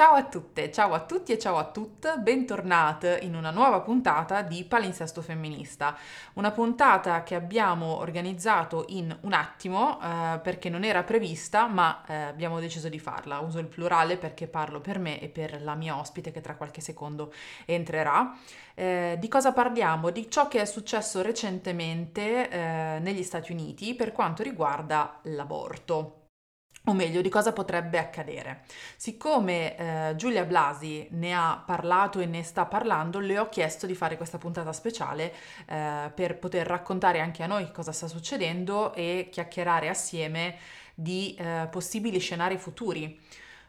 Ciao a tutte, ciao a tutti e ciao a tutte, bentornate in una nuova puntata di Palinsesto Femminista. Una puntata che abbiamo organizzato in un attimo eh, perché non era prevista, ma eh, abbiamo deciso di farla. Uso il plurale perché parlo per me e per la mia ospite che tra qualche secondo entrerà. Eh, di cosa parliamo? Di ciò che è successo recentemente eh, negli Stati Uniti per quanto riguarda l'aborto o meglio di cosa potrebbe accadere. Siccome eh, Giulia Blasi ne ha parlato e ne sta parlando, le ho chiesto di fare questa puntata speciale eh, per poter raccontare anche a noi cosa sta succedendo e chiacchierare assieme di eh, possibili scenari futuri.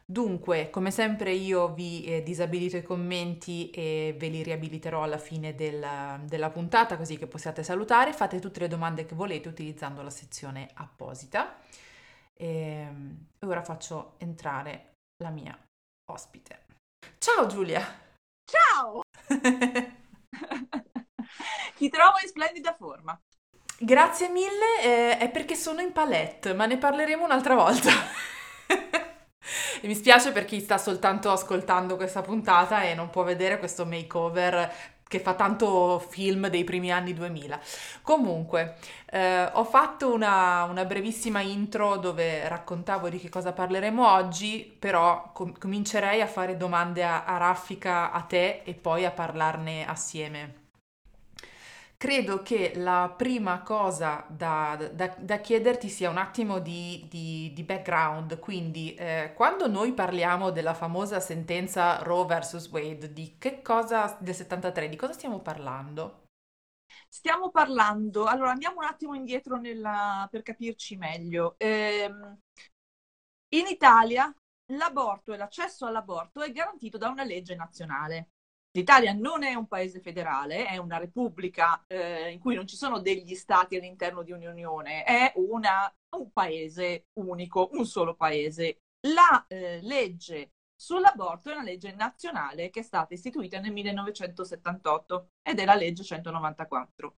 Dunque, come sempre io vi eh, disabilito i commenti e ve li riabiliterò alla fine del, della puntata così che possiate salutare. Fate tutte le domande che volete utilizzando la sezione apposita. E ehm, ora faccio entrare la mia ospite. Ciao Giulia! Ciao! Ti trovo in splendida forma. Grazie mille, eh, è perché sono in palette, ma ne parleremo un'altra volta. e mi spiace per chi sta soltanto ascoltando questa puntata e non può vedere questo makeover che fa tanto film dei primi anni 2000. Comunque, eh, ho fatto una, una, brevissima intro dove raccontavo di che cosa parleremo oggi, però com- comincerei a fare domande a, a raffica a te e poi a parlarne assieme. Credo che la prima cosa da, da, da chiederti sia un attimo di, di, di background, quindi eh, quando noi parliamo della famosa sentenza Roe vs. Wade, di che cosa del 73, di cosa stiamo parlando? Stiamo parlando, allora andiamo un attimo indietro nella, per capirci meglio. Eh, in Italia l'aborto e l'accesso all'aborto è garantito da una legge nazionale. L'Italia non è un paese federale, è una repubblica eh, in cui non ci sono degli stati all'interno di un'unione, è una, un paese unico, un solo paese. La eh, legge sull'aborto è una legge nazionale che è stata istituita nel 1978 ed è la legge 194.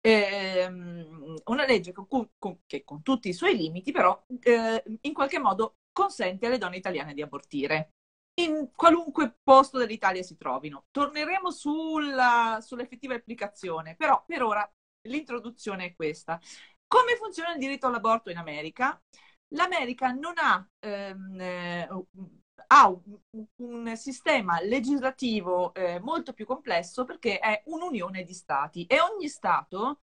Eh, una legge con, con, che con tutti i suoi limiti però eh, in qualche modo consente alle donne italiane di abortire in qualunque posto dell'Italia si trovino. Torneremo sulla, sull'effettiva applicazione, però per ora l'introduzione è questa. Come funziona il diritto all'aborto in America? L'America non ha, ehm, eh, ha un, sistema legislativo eh, molto più complesso perché è un'unione di stati e ogni stato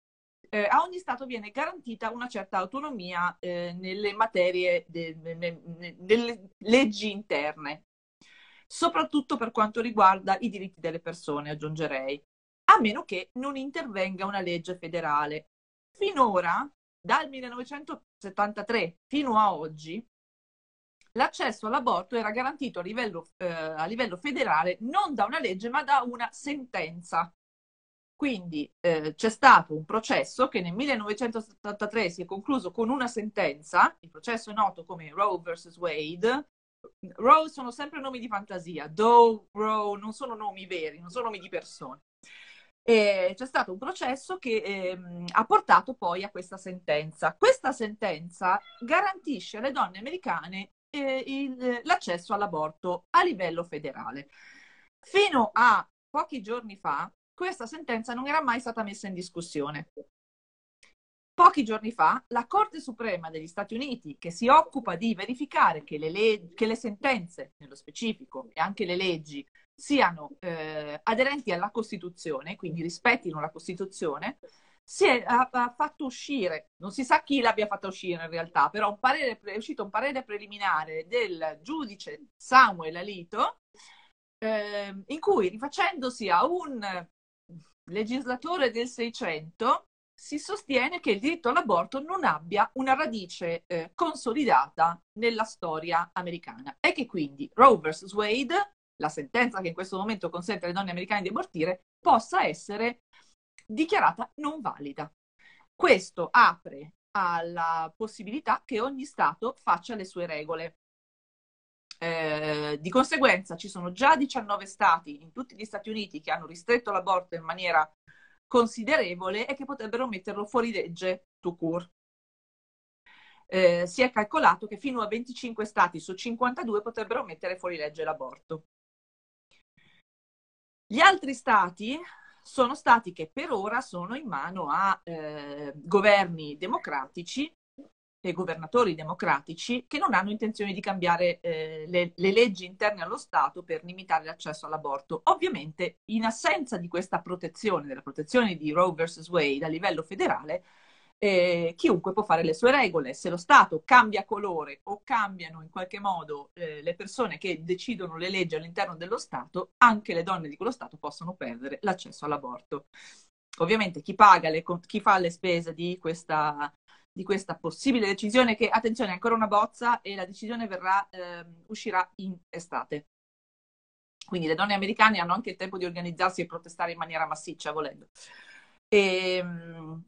eh, a ogni Stato viene garantita una certa autonomia eh, nelle materie, de, de, de, delle leggi interne soprattutto per quanto riguarda i diritti delle persone, aggiungerei, a meno che non intervenga una legge federale. Finora, dal 1973 fino a oggi, l'accesso all'aborto era garantito a livello, eh, a livello federale non da una legge ma da una sentenza. Quindi eh, c'è stato un processo che nel 1973 si è concluso con una sentenza, il processo è noto come Roe vs. Wade, Roe sono sempre nomi di fantasia, Doe, Roe non sono nomi veri, non sono nomi di persone. E c'è stato un processo che ehm, ha portato poi a questa sentenza. Questa sentenza garantisce alle donne americane eh, il, l'accesso all'aborto a livello federale. Fino a pochi giorni fa, questa sentenza non era mai stata messa in discussione. Pochi giorni fa la Corte Suprema degli Stati Uniti, che si occupa di verificare che le, leg- che le sentenze, nello specifico, e anche le leggi, siano eh, aderenti alla Costituzione, quindi rispettino la Costituzione, si è, ha, ha, fatto uscire, non si sa chi l'abbia fatta uscire in realtà, però parere, è uscito un parere preliminare del giudice Samuel Alito, eh, in cui rifacendosi a un legislatore del 600, si sostiene che il diritto all'aborto non abbia una radice eh, consolidata nella storia americana e che quindi Roe vs. Wade, la sentenza che in questo momento consente alle donne americane di abortire, possa essere dichiarata non valida. Questo apre alla possibilità che ogni Stato faccia le sue regole. Eh, di conseguenza ci sono già 19 Stati in tutti gli Stati Uniti che hanno ristretto l'aborto in maniera considerevole e che potrebbero metterlo fuori legge to cure. eh, si è calcolato che fino a 25 stati su 52 potrebbero mettere fuori legge l'aborto. Gli altri stati sono stati che per ora sono in mano a eh, governi democratici e governatori democratici che non hanno intenzione di cambiare eh, le, le, leggi interne allo Stato per limitare l'accesso all'aborto. Ovviamente, in assenza di questa protezione, della protezione di Roe vs. Wade a livello federale, eh, chiunque può fare le sue regole. Se lo Stato cambia colore o cambiano in qualche modo eh, le persone che decidono le leggi all'interno dello Stato, anche le donne di quello Stato possono perdere l'accesso all'aborto. Ovviamente chi paga, le, chi fa le spese di questa di questa possibile decisione che, attenzione, è ancora una bozza e la decisione verrà, eh, uscirà in estate. Quindi le donne americane hanno anche il tempo di organizzarsi e protestare in maniera massiccia, volendo. E, ehm,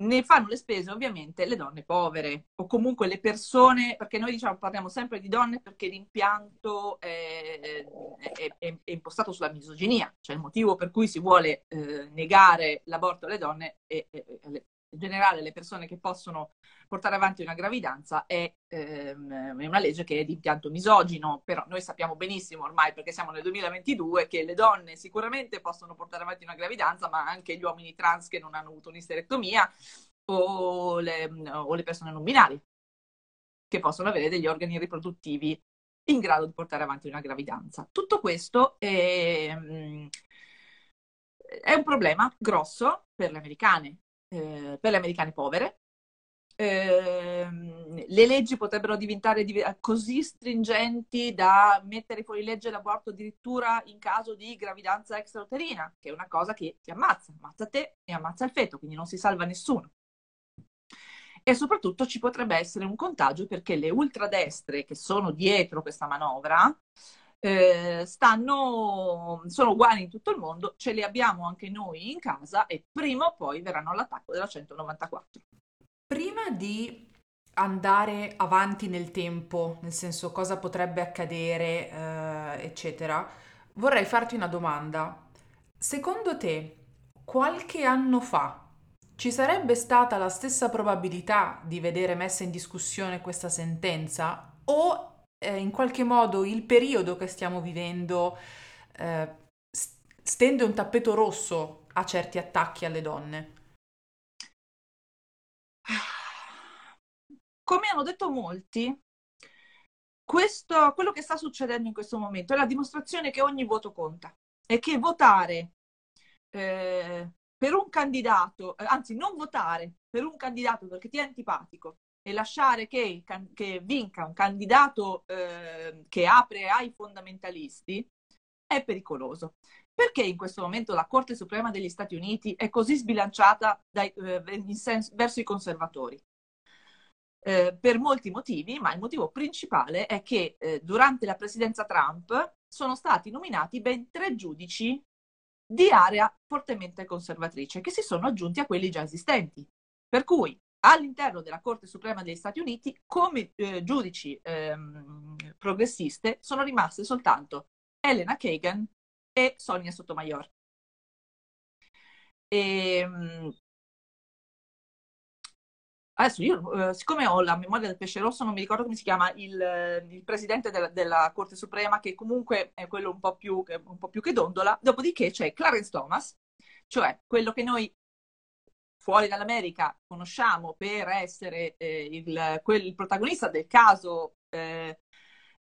ne fanno le spese ovviamente le donne povere o comunque le persone, perché noi diciamo parliamo sempre di donne perché l'impianto è, è, è, è impostato sulla misoginia, cioè il motivo per cui si vuole eh, negare l'aborto alle donne e in generale le persone che possono portare avanti una gravidanza è, ehm, è, una legge che è di impianto misogino, però noi sappiamo benissimo ormai perché siamo nel 2022 che le donne sicuramente possono portare avanti una gravidanza, ma anche gli uomini trans che non hanno avuto un'isterectomia o le, o le persone non binari che possono avere degli organi riproduttivi in grado di portare avanti una gravidanza. Tutto questo è, è un problema grosso per le americane, eh, per le americane povere. Eh, le leggi potrebbero diventare così stringenti da mettere fuori legge l'aborto addirittura in caso di gravidanza extrauterina, che è una cosa che ti ammazza, ammazza te e ammazza il feto, quindi non si salva nessuno. E soprattutto ci potrebbe essere un contagio perché le ultradestre che sono dietro questa manovra eh, stanno, sono uguali in tutto il mondo, ce li abbiamo anche noi in casa e prima o poi verranno all'attacco della 194. Prima di andare avanti nel tempo, nel senso cosa potrebbe accadere, eh, eccetera, vorrei farti una domanda. Secondo te, qualche anno fa ci sarebbe stata la stessa probabilità di vedere messa in discussione questa sentenza o eh, in qualche modo il periodo che stiamo vivendo eh, stende un tappeto rosso a certi attacchi alle donne. Come hanno detto molti, questo, quello che sta succedendo in questo momento è la dimostrazione che ogni voto conta e che votare eh, per un candidato, eh, anzi non votare per un candidato perché ti è antipatico e lasciare che, che vinca un candidato eh, che apre ai fondamentalisti è pericoloso. Perché in questo momento la Corte Suprema degli Stati Uniti è così sbilanciata dai, eh, senso, verso i conservatori? Eh, per molti motivi, ma il motivo principale è che eh, durante la presidenza Trump sono stati nominati ben tre giudici di area fortemente conservatrice che si sono aggiunti a quelli già esistenti. Per cui all'interno della Corte Suprema degli Stati Uniti come eh, giudici ehm, progressiste sono rimaste soltanto Elena Kagan e Sonia Sotomayor. E, ehm, adesso io, eh, siccome ho la memoria del pesce rosso, non mi ricordo come si chiama il, il presidente della, della, Corte Suprema, che comunque è quello un po' più, un po più che dondola. Dopodiché c'è Clarence Thomas, cioè quello che noi fuori dall'America conosciamo per essere eh, il, quel, il, protagonista del caso eh,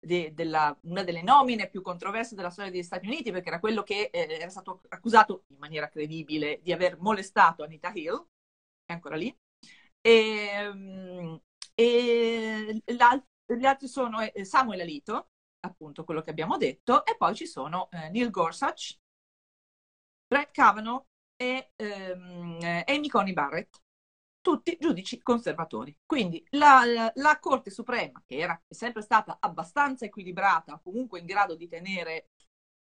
de, della, una delle nomine più controverse della storia degli Stati Uniti, perché era quello che eh, era stato accusato in maniera credibile di aver molestato Anita Hill, è ancora lì. E, e gli altri sono eh, Samuel Alito, appunto quello che abbiamo detto, e poi ci sono eh, Neil Gorsuch, Brett Kavanaugh e ehm, Amy Coney Barrett, tutti giudici conservatori. Quindi la, la, Corte Suprema, che era sempre stata abbastanza equilibrata, comunque in grado di tenere,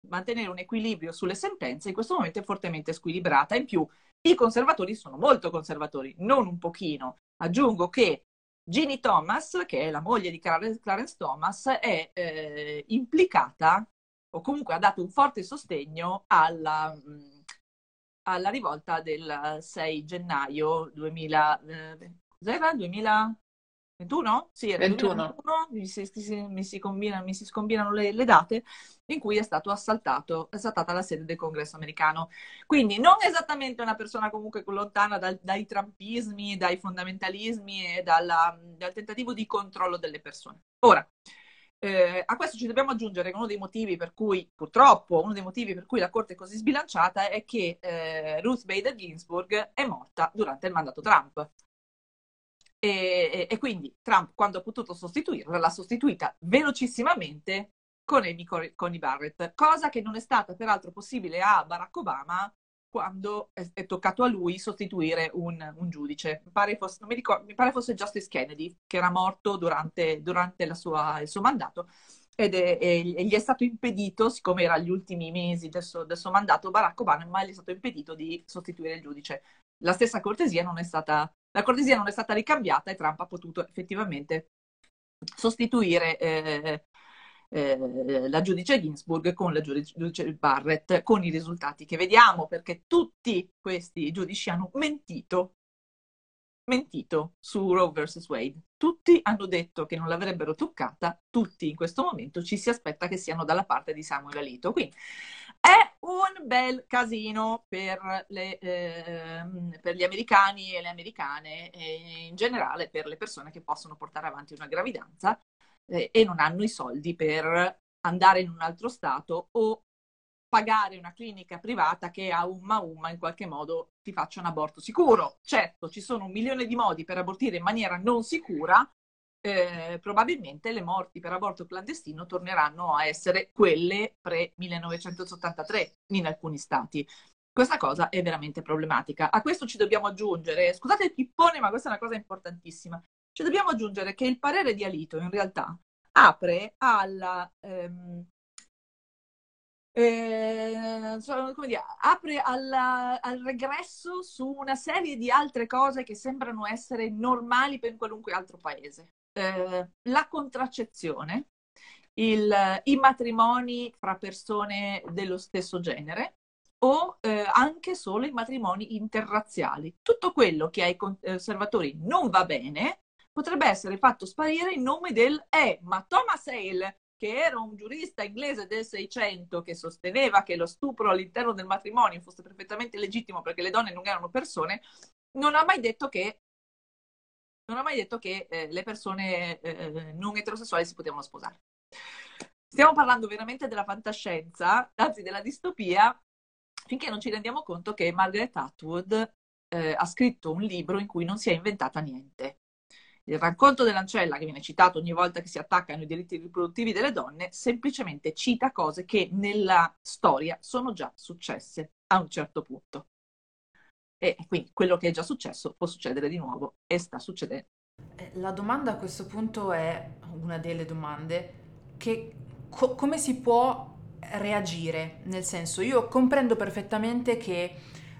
mantenere un equilibrio sulle sentenze, in questo momento è fortemente squilibrata. In più, i conservatori sono molto conservatori, non un pochino. Aggiungo che Ginny Thomas, che è la moglie di Clarence Thomas, è eh, implicata o comunque ha dato un forte sostegno alla... Mh, alla rivolta del 6 gennaio 2000, eh, cos'era? 2000, 21? Sì, era 21. 2021, mi si, si, mi si, combina, mi si scombinano le, le, date, in cui è stato assaltato, assaltata la sede del congresso americano. Quindi non esattamente una persona comunque lontana dal, dai trampismi, dai fondamentalismi e dalla, dal tentativo di controllo delle persone. Ora, eh, a questo ci dobbiamo aggiungere che uno dei motivi per cui, purtroppo, uno dei motivi per cui la Corte è così sbilanciata è che eh, Ruth Bader Ginsburg è morta durante il mandato Trump. E, e, quindi Trump, quando ha potuto sostituirla, l'ha sostituita velocissimamente con Amy Coney Barrett, cosa che non è stata peraltro possibile a Barack Obama quando è, è toccato a lui sostituire un, un giudice. Mi pare, fosse, mi, ricordo, mi pare, fosse, Justice Kennedy, che era morto durante, durante sua, il suo mandato ed è, e gli è stato impedito, siccome era gli ultimi mesi del suo, del suo mandato, Barack Obama, gli è stato impedito di sostituire il giudice. La stessa cortesia non è stata la cortesia non è stata ricambiata e Trump ha potuto effettivamente sostituire eh, eh, la giudice Ginsburg con la giudice Barrett con i risultati che vediamo perché tutti questi giudici hanno mentito mentito su Roe vs. Wade. Tutti hanno detto che non l'avrebbero toccata, tutti in questo momento ci si aspetta che siano dalla parte di Samuel Alito. Quindi è un bel casino per, le, eh, per gli americani e le americane e in generale per le persone che possono portare avanti una gravidanza eh, e non hanno i soldi per andare in un altro stato o pagare una clinica privata che a umma umma in qualche modo ti faccia un aborto sicuro. Certo, ci sono un milione di modi per abortire in maniera non sicura, eh, probabilmente le morti per aborto clandestino torneranno a essere quelle pre-1983 in alcuni stati. Questa cosa è veramente problematica. A questo ci dobbiamo aggiungere, scusate il pippone, ma questa è una cosa importantissima, ci dobbiamo aggiungere che il parere di Alito in realtà apre alla... Ehm, eh, come dire, apre alla, al regresso su una serie di altre cose che sembrano essere normali per qualunque altro paese eh, la contraccezione, il, i matrimoni fra persone dello stesso genere o eh, anche solo i matrimoni interrazziali. Tutto quello che ai conservatori non va bene potrebbe essere fatto sparire in nome del eh, ma Thomas Hale, che era un giurista inglese del 600 che sosteneva che lo stupro all'interno del matrimonio fosse perfettamente legittimo perché le donne non erano persone, non ha mai detto che mai detto che eh, le persone eh, non eterosessuali si potevano sposare. Stiamo parlando veramente della fantascienza, anzi della distopia, finché non ci rendiamo conto che Margaret Atwood eh, ha scritto un libro in cui non si è inventata niente. Il racconto dell'ancella, che viene citato ogni volta che si attaccano i diritti riproduttivi delle donne, semplicemente cita cose che nella storia sono già successe a un certo punto. E quindi quello che è già successo può succedere di nuovo e sta succedendo. Eh, la domanda a questo punto è una delle domande che co- come si può reagire? Nel senso, io comprendo perfettamente che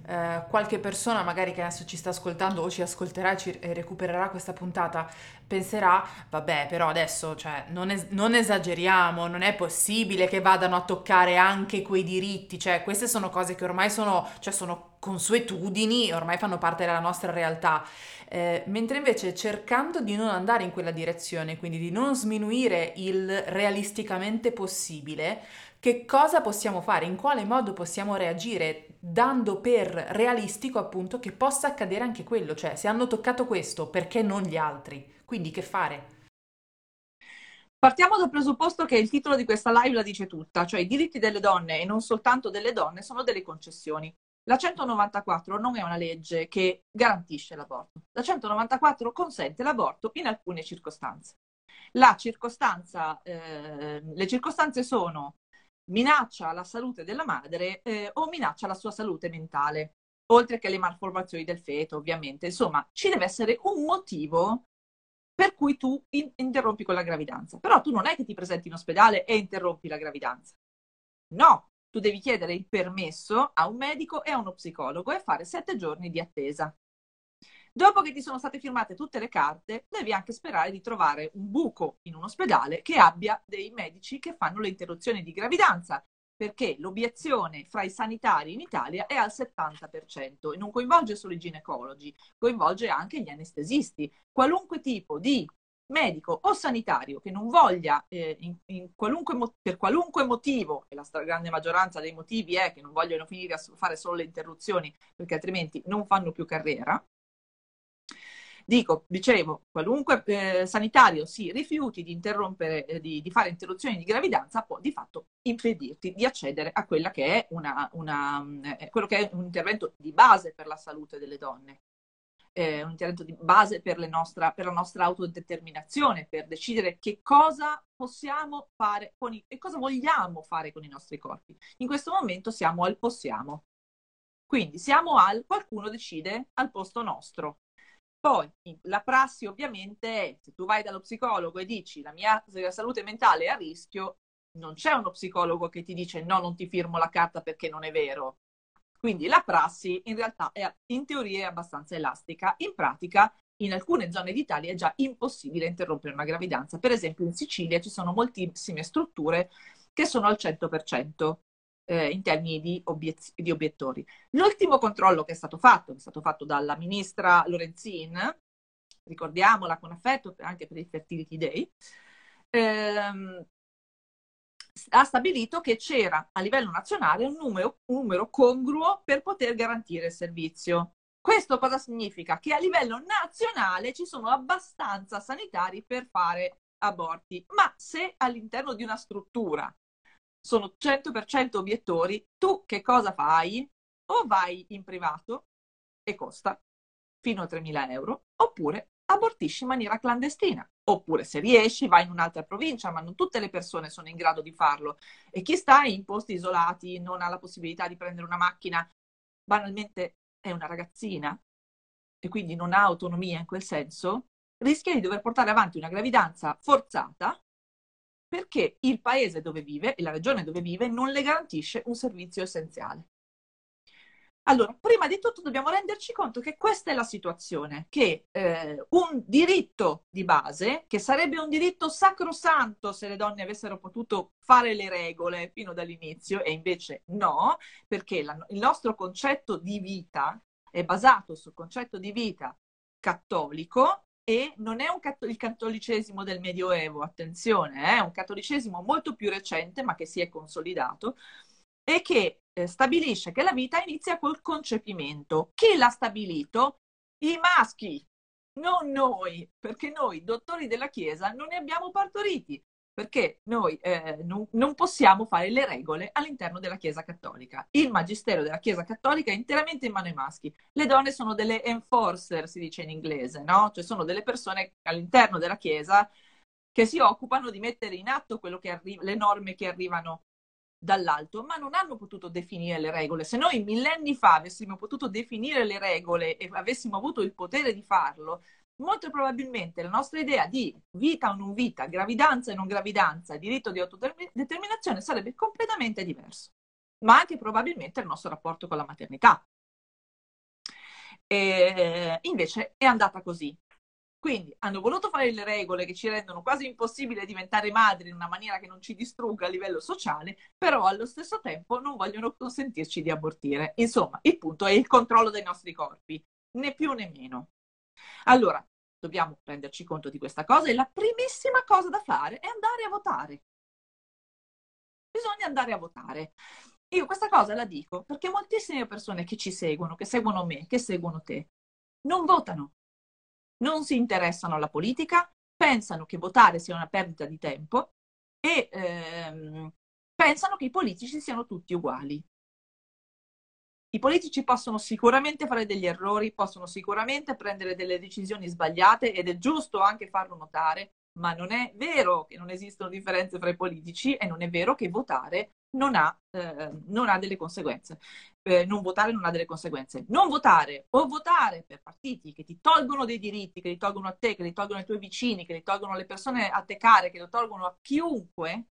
eh, qualche persona magari che adesso ci sta ascoltando o ci ascolterà e, ci, recupererà questa puntata penserà, vabbè, però adesso cioè, non, es- non, esageriamo, non è possibile che vadano a toccare anche quei diritti, cioè queste sono cose che ormai sono, cioè, sono consuetudini, ormai fanno parte della nostra realtà. Eh, mentre invece cercando di non andare in quella direzione, quindi di non sminuire il realisticamente possibile, che cosa possiamo fare? In quale modo possiamo reagire dando per realistico appunto che possa accadere anche quello? Cioè, se hanno toccato questo, perché non gli altri? Quindi che fare? Partiamo dal presupposto che il titolo di questa live la dice tutta, cioè i diritti delle donne e non soltanto delle donne sono delle concessioni. La 194 non è una legge che garantisce l'aborto. La 194 consente l'aborto in alcune circostanze. La circostanza, eh, le circostanze sono minaccia alla salute della madre eh, o minaccia alla sua salute mentale, oltre che le malformazioni del feto, ovviamente. Insomma, ci deve essere un motivo per cui tu in- interrompi con la gravidanza. Però tu non è che ti presenti in ospedale e interrompi la gravidanza. No, tu devi chiedere il permesso a un medico e a uno psicologo e fare sette giorni di attesa. Dopo che ti sono state firmate tutte le carte, devi anche sperare di trovare un buco in un ospedale che abbia dei medici che fanno le interruzioni di gravidanza, perché l'obiezione fra i sanitari in Italia è al 70% e non coinvolge solo i ginecologi, coinvolge anche gli anestesisti. Qualunque tipo di medico o sanitario che non voglia eh, in, in qualunque per qualunque motivo, e la grande maggioranza dei motivi è che non vogliono finire a fare solo le interruzioni perché altrimenti non fanno più carriera, Dico, dicevo, qualunque eh, sanitario si rifiuti di interrompere, eh, di, di, fare interruzioni di gravidanza può di fatto impedirti di accedere a quella che è una, una, eh, quello che è un intervento di base per la salute delle donne. Eh, un intervento di base per, nostra, per, la nostra autodeterminazione, per decidere che cosa possiamo fare con i, e cosa vogliamo fare con i nostri corpi. In questo momento siamo al possiamo. Quindi siamo al qualcuno decide al posto nostro. Poi la prassi ovviamente è, se tu vai dallo psicologo e dici la mia salute mentale è a rischio, non c'è uno psicologo che ti dice no, non ti firmo la carta perché non è vero. Quindi la prassi in realtà è, in teoria è abbastanza elastica, in pratica in alcune zone d'Italia è già impossibile interrompere una gravidanza. Per esempio in Sicilia ci sono moltissime strutture che sono al 100% eh, in termini di, obiez- di, obiettori. L'ultimo controllo che è stato fatto, che è stato fatto dalla ministra Lorenzin, ricordiamola con affetto anche per il Fertility Day, ehm, ha stabilito che c'era a livello nazionale un numero, un numero congruo per poter garantire il servizio. Questo cosa significa? Che a livello nazionale ci sono abbastanza sanitari per fare aborti, ma se all'interno di una struttura sono 100% obiettori, tu che cosa fai? O vai in privato e costa fino a 3.000 euro, oppure abortisci in maniera clandestina. Oppure se riesci vai in un'altra provincia, ma non tutte le persone sono in grado di farlo. E chi sta in posti isolati non ha la possibilità di prendere una macchina, banalmente è una ragazzina e quindi non ha autonomia in quel senso, rischia di dover portare avanti una gravidanza forzata perché il paese dove vive e la regione dove vive non le garantisce un servizio essenziale. Allora, prima di tutto dobbiamo renderci conto che questa è la situazione, che eh, un diritto di base, che sarebbe un diritto sacrosanto se le donne avessero potuto fare le regole fino dall'inizio, e invece no, perché la, il nostro concetto di vita è basato sul concetto di vita cattolico e non è catto- il cattolicesimo del Medioevo, attenzione, è un cattolicesimo molto più recente ma che si è consolidato e che eh, stabilisce che la vita inizia col concepimento. Chi l'ha stabilito? I maschi, non noi, perché noi, dottori della Chiesa, non ne abbiamo partoriti perché noi eh, non, non, possiamo fare le regole all'interno della Chiesa Cattolica. Il magistero della Chiesa Cattolica è interamente in mano ai maschi. Le donne sono delle enforcer, si dice in inglese, no? Cioè sono delle persone all'interno della Chiesa che si occupano di mettere in atto arri- le norme che arrivano dall'alto, ma non hanno potuto definire le regole. Se noi millenni fa avessimo potuto definire le regole e avessimo avuto il potere di farlo, molto probabilmente la nostra idea di vita o non vita, gravidanza e non gravidanza, diritto di autodeterminazione sarebbe completamente diverso, ma anche probabilmente il nostro rapporto con la maternità. E invece è andata così. Quindi hanno voluto fare le regole che ci rendono quasi impossibile diventare madri in una maniera che non ci distrugga a livello sociale, però allo stesso tempo non vogliono consentirci di abortire. Insomma, il punto è il controllo dei nostri corpi, né più né meno. Allora, dobbiamo renderci conto di questa cosa e la primissima cosa da fare è andare a votare. Bisogna andare a votare. Io questa cosa la dico perché moltissime persone che ci seguono, che seguono me, che seguono te, non votano, non si interessano alla politica, pensano che votare sia una perdita di tempo e ehm, pensano che i politici siano tutti uguali. I politici possono sicuramente fare degli errori, possono sicuramente prendere delle decisioni sbagliate ed è giusto anche farlo notare, ma non è vero che non esistono differenze fra i politici e non è vero che votare non ha, eh, non ha delle conseguenze. Eh, non votare non ha delle conseguenze. Non votare o votare per partiti che ti tolgono dei diritti, che li tolgono a te, che li tolgono ai tuoi vicini, che li tolgono alle persone a te care, che lo tolgono a chiunque,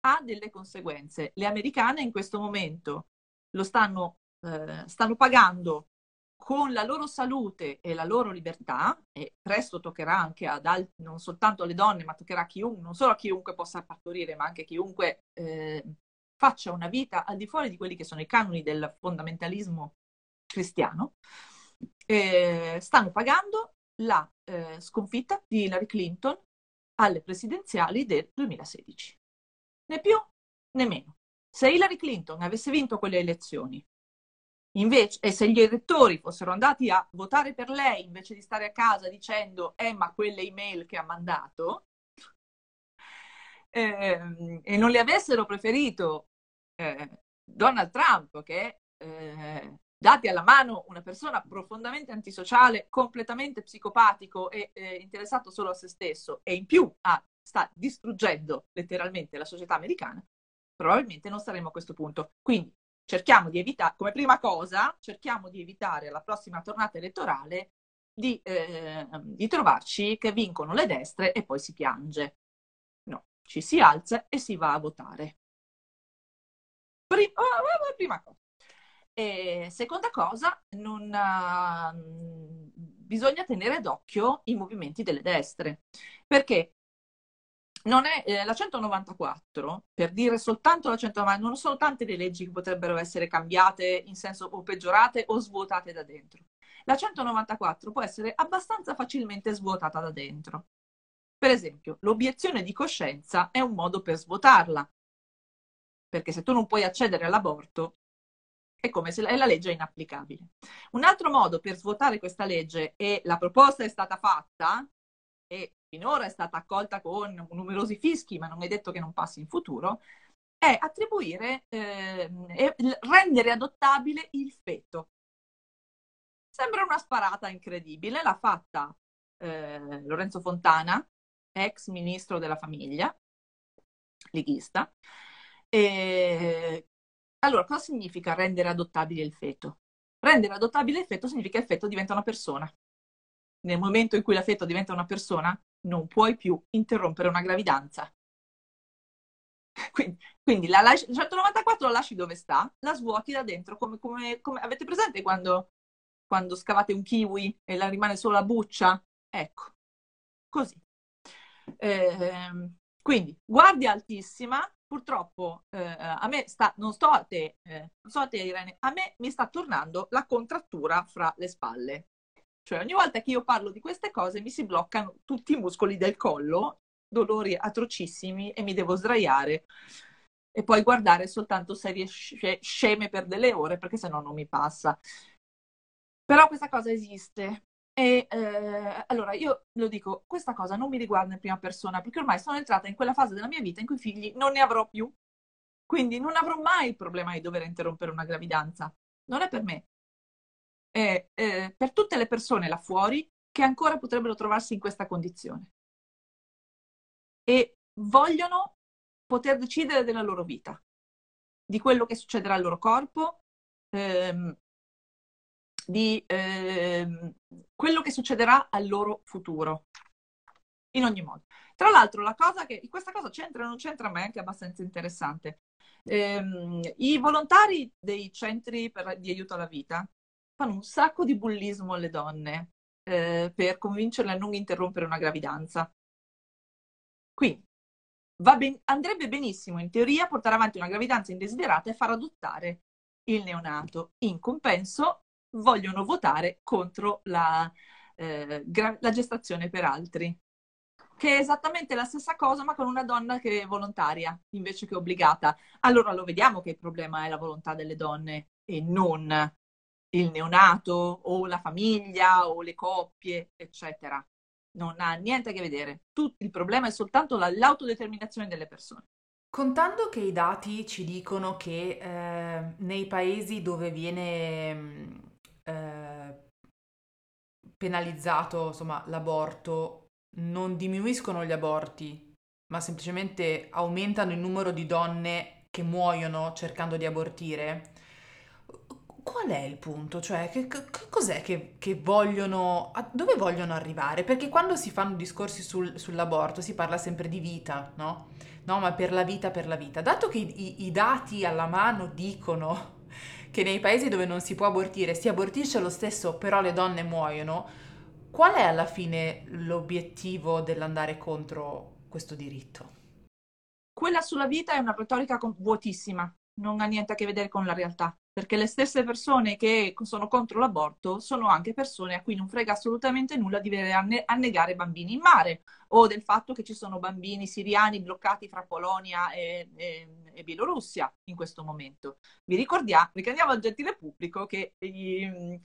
ha delle conseguenze. Le americane in questo momento lo stanno eh, stanno pagando con la loro salute e la loro libertà, e presto toccherà anche ad altri, non soltanto alle donne, ma toccherà a chiunque, non solo a chiunque possa partorire, ma anche a chiunque eh, faccia una vita al di fuori di quelli che sono i canoni del fondamentalismo cristiano, eh, stanno pagando la eh, sconfitta di Hillary Clinton alle presidenziali del 2016. Né più né meno. Se Hillary Clinton avesse vinto quelle elezioni, invece, e se gli elettori fossero andati a votare per lei invece di stare a casa dicendo eh ma quelle email che ha mandato, eh, e non le avessero preferito eh, Donald Trump, che eh, dati alla mano una persona profondamente antisociale, completamente psicopatico e eh, interessato solo a se stesso e in più a, sta distruggendo letteralmente la società americana, probabilmente non saremmo a questo punto. Quindi cerchiamo di evitare, come prima cosa, cerchiamo di evitare alla prossima tornata elettorale di, eh, di trovarci che vincono le destre e poi si piange. No, ci si alza e si va a votare. Prima, prima cosa. E seconda cosa, non, uh, bisogna tenere d'occhio i movimenti delle destre, perché non è eh, la 194, per dire soltanto la 194, non sono tante le leggi che potrebbero essere cambiate in senso o peggiorate o svuotate da dentro. La 194 può essere abbastanza facilmente svuotata da dentro. Per esempio, l'obiezione di coscienza è un modo per svuotarla, perché se tu non puoi accedere all'aborto, è come se la legge è inapplicabile. Un altro modo per svuotare questa legge, e la proposta è stata fatta, e finora è stata accolta con numerosi fischi, ma non è detto che non passi in futuro, è attribuire eh, rendere adottabile il feto. Sembra una sparata incredibile, l'ha fatta eh, Lorenzo Fontana, ex ministro della famiglia, leghista, e allora, cosa significa rendere adottabile il feto? Rendere adottabile il feto significa che il feto diventa una persona. Nel momento in cui la feto diventa una persona, non puoi più interrompere una gravidanza. Quindi, quindi la 194 la lasci dove sta, la svuoti da dentro, come, come, come avete presente quando, quando scavate un kiwi e la rimane solo la buccia? Ecco, così. Eh, quindi, guardia altissima, purtroppo eh, a me sta, non sto a te, eh, non so a te Irene, a me mi sta tornando la contrattura fra le spalle. Cioè ogni volta che io parlo di queste cose mi si bloccano tutti i muscoli del collo, dolori atrocissimi e mi devo sdraiare e poi guardare soltanto serie sceme per delle ore perché sennò non mi passa. Però questa cosa esiste e eh, allora io lo dico, questa cosa non mi riguarda in prima persona perché ormai sono entrata in quella fase della mia vita in cui figli non ne avrò più. Quindi non avrò mai il problema di dover interrompere una gravidanza. Non è per me. È, è per tutte le persone là fuori che ancora potrebbero trovarsi in questa condizione. E vogliono poter decidere della loro vita, di quello che succederà al loro corpo, ehm, di eh, quello che succederà al loro futuro. In ogni modo. Tra l'altro, la cosa che questa cosa c'entra o non c'entra, ma è anche abbastanza interessante. Eh, I volontari dei centri per, di aiuto alla vita fanno un sacco di bullismo alle donne eh, per convincerle a non interrompere una gravidanza. Quindi ben, andrebbe benissimo in teoria portare avanti una gravidanza indesiderata e far adottare il neonato. In compenso vogliono votare contro la, eh, gra- la gestazione per altri, che è esattamente la stessa cosa, ma con una donna che è volontaria invece che obbligata. Allora lo vediamo che il problema è la volontà delle donne e non il neonato o la famiglia o le coppie, eccetera. Non ha niente a che vedere. Tutto, il problema è soltanto la, l'autodeterminazione delle persone. Contando che i dati ci dicono che eh, nei paesi dove viene eh, penalizzato insomma, l'aborto, non diminuiscono gli aborti, ma semplicemente aumentano il numero di donne che muoiono cercando di abortire. Qual è il punto? Cioè, che, che cos'è che, che, vogliono, a dove vogliono arrivare? Perché quando si fanno discorsi sul, sull'aborto si parla sempre di vita, no? No, ma per la vita, per la vita. Dato che i, i dati alla mano dicono che nei paesi dove non si può abortire si abortisce lo stesso, però le donne muoiono, qual è alla fine l'obiettivo dell'andare contro questo diritto? Quella sulla vita è una retorica vuotissima, non ha niente a che vedere con la realtà. Perché le stesse persone che sono contro l'aborto sono anche persone a cui non frega assolutamente nulla di vedere annegare bambini in mare o del fatto che ci sono bambini siriani bloccati fra Polonia e, e, e Bielorussia in questo momento. Vi ricordiamo, ricordiamo al gentile pubblico che i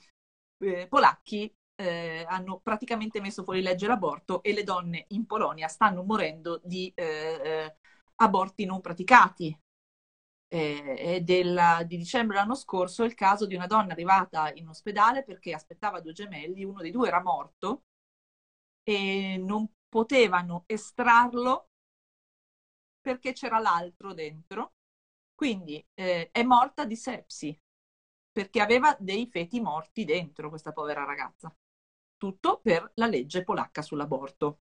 eh, polacchi eh, hanno praticamente messo fuori legge l'aborto e le donne in Polonia stanno morendo di eh, eh aborti non praticati eh, del, di dicembre dell'anno scorso il caso di una donna arrivata in ospedale perché aspettava due gemelli, uno dei due era morto e non potevano estrarlo perché c'era l'altro dentro. Quindi eh, è morta di sepsi perché aveva dei feti morti dentro questa povera ragazza. Tutto per la legge polacca sull'aborto.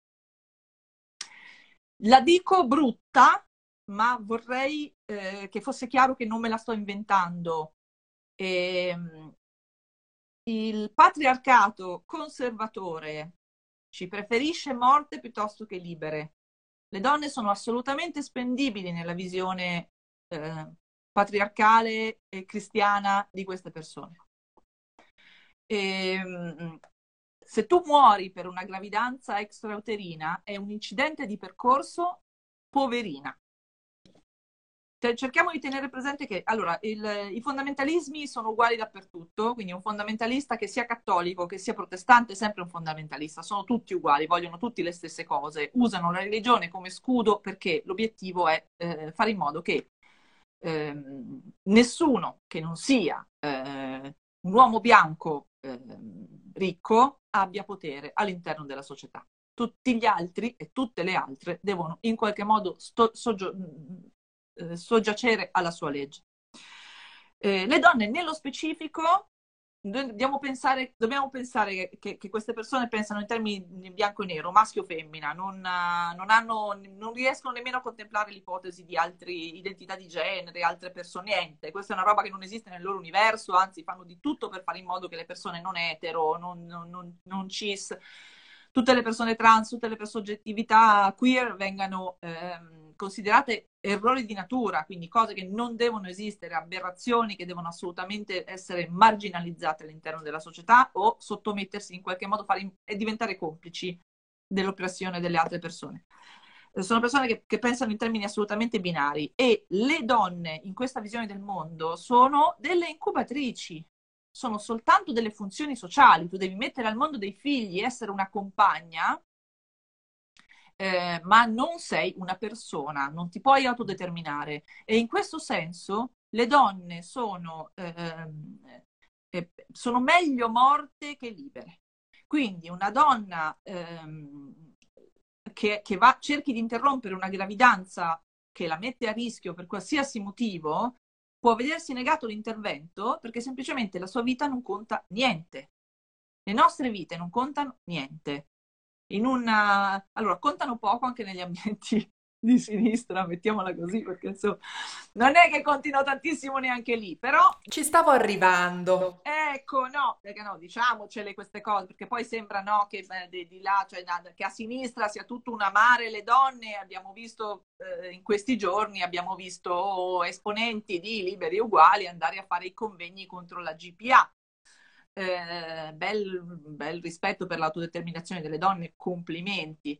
La dico brutta ma vorrei eh, che fosse chiaro che non me la sto inventando. E, ehm, il patriarcato conservatore ci preferisce morte piuttosto che libere. Le donne sono assolutamente spendibili nella visione eh, patriarcale e cristiana di queste persone. E, ehm, se tu muori per una gravidanza extrauterina è un incidente di percorso poverina cerchiamo di tenere presente che allora, il, i fondamentalismi sono uguali dappertutto, quindi un fondamentalista che sia cattolico, che sia protestante, è sempre un fondamentalista, sono tutti uguali, vogliono tutti le stesse cose, usano la religione come scudo perché l'obiettivo è eh, fare in modo che eh, nessuno che non sia eh, un uomo bianco ehm, ricco abbia potere all'interno della società. Tutti gli altri e tutte le altre devono in qualche modo sto, soggio- eh, soggiacere alla sua legge. Eh, le donne nello specifico dobbiamo pensare, dobbiamo pensare che, che, queste persone pensano in termini in bianco e nero, maschio o femmina, non, non, hanno, non riescono nemmeno a contemplare l'ipotesi di altre identità di genere, altre persone, niente. Questa è una roba che non esiste nel loro universo, anzi fanno di tutto per fare in modo che le persone non etero, non, non, cis, tutte le persone trans, tutte le soggettività queer vengano ehm, considerate errori di natura, quindi cose che non devono esistere, aberrazioni che devono assolutamente essere marginalizzate all'interno della società o sottomettersi in qualche modo fare, e diventare complici dell'oppressione delle altre persone. Eh, sono persone che, che, pensano in termini assolutamente binari e le donne in questa visione del mondo sono delle incubatrici, sono soltanto delle funzioni sociali, tu devi mettere al mondo dei figli, essere una compagna, eh, ma non sei una persona, non ti puoi autodeterminare. E in questo senso le donne sono, eh, eh, sono meglio morte che libere. Quindi una donna ehm, che, che va, cerchi di interrompere una gravidanza che la mette a rischio per qualsiasi motivo, può vedersi negato l'intervento perché semplicemente la sua vita non conta niente. Le nostre vite non contano niente. In una... Allora, contano poco anche negli ambienti di sinistra, mettiamola così, perché insomma non è che contino tantissimo neanche lì, però... Ci stavo arrivando. Ecco, no, perché no, diciamocele queste cose, perché poi sembra no, che di, di là, cioè, che a sinistra sia tutto un amare le donne, abbiamo visto eh, in questi giorni, abbiamo visto esponenti di Liberi Uguali andare a fare i convegni contro la GPA. Eh, bel, bel rispetto per l'autodeterminazione delle donne, complimenti.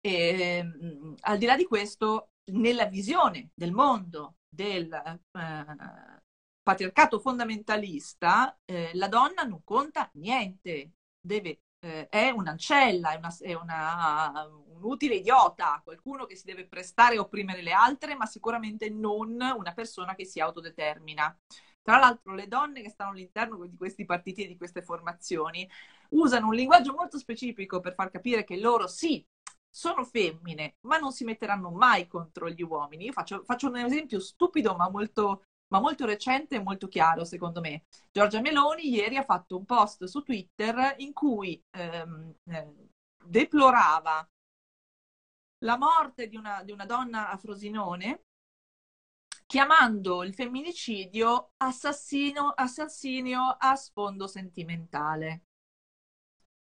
E, ehm, al di là di questo, nella visione del mondo del eh, patriarcato fondamentalista, eh, la donna non conta niente, deve, eh, è un'ancella, è, una, è una, un utile idiota, qualcuno che si deve prestare a opprimere le altre, ma sicuramente non una persona che si autodetermina. Tra l'altro le donne che stanno all'interno di questi partiti e di queste formazioni usano un linguaggio molto specifico per far capire che loro sì, sono femmine, ma non si metteranno mai contro gli uomini. Io faccio, faccio un esempio stupido, ma molto, ma molto recente e molto chiaro, secondo me. Giorgia Meloni ieri ha fatto un post su Twitter in cui ehm, eh, deplorava la morte di una, di una donna a Frosinone chiamando il femminicidio assassino, assassinio a sfondo sentimentale.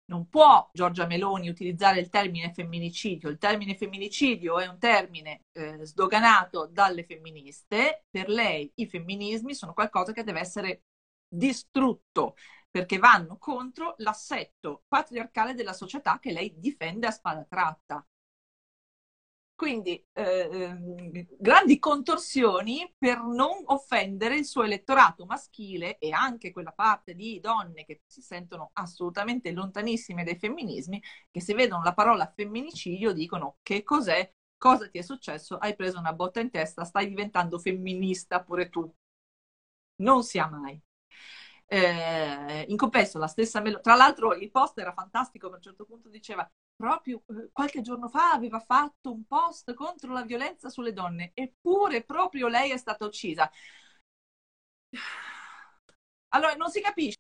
non può Giorgia Meloni utilizzare il termine femminicidio. Il termine femminicidio è un termine eh, sdoganato dalle femministe. Per lei i femminismi sono qualcosa che deve essere distrutto perché vanno contro l'assetto patriarcale della società che lei difende a spada tratta. Quindi eh, ehm, grandi contorsioni per non offendere il suo elettorato maschile e anche quella parte di donne che si sentono assolutamente lontanissime dai femminismi, che se vedono la parola femminicidio dicono che cos'è, cosa ti è successo, hai preso una botta in testa, stai diventando femminista pure tu. Non sia mai. Eh, in compenso la stessa Meloni, tra l'altro il post era fantastico, per un certo punto diceva proprio eh, qualche giorno fa aveva fatto un post contro la violenza sulle donne, eppure proprio lei è stata uccisa. Allora, non si capisce.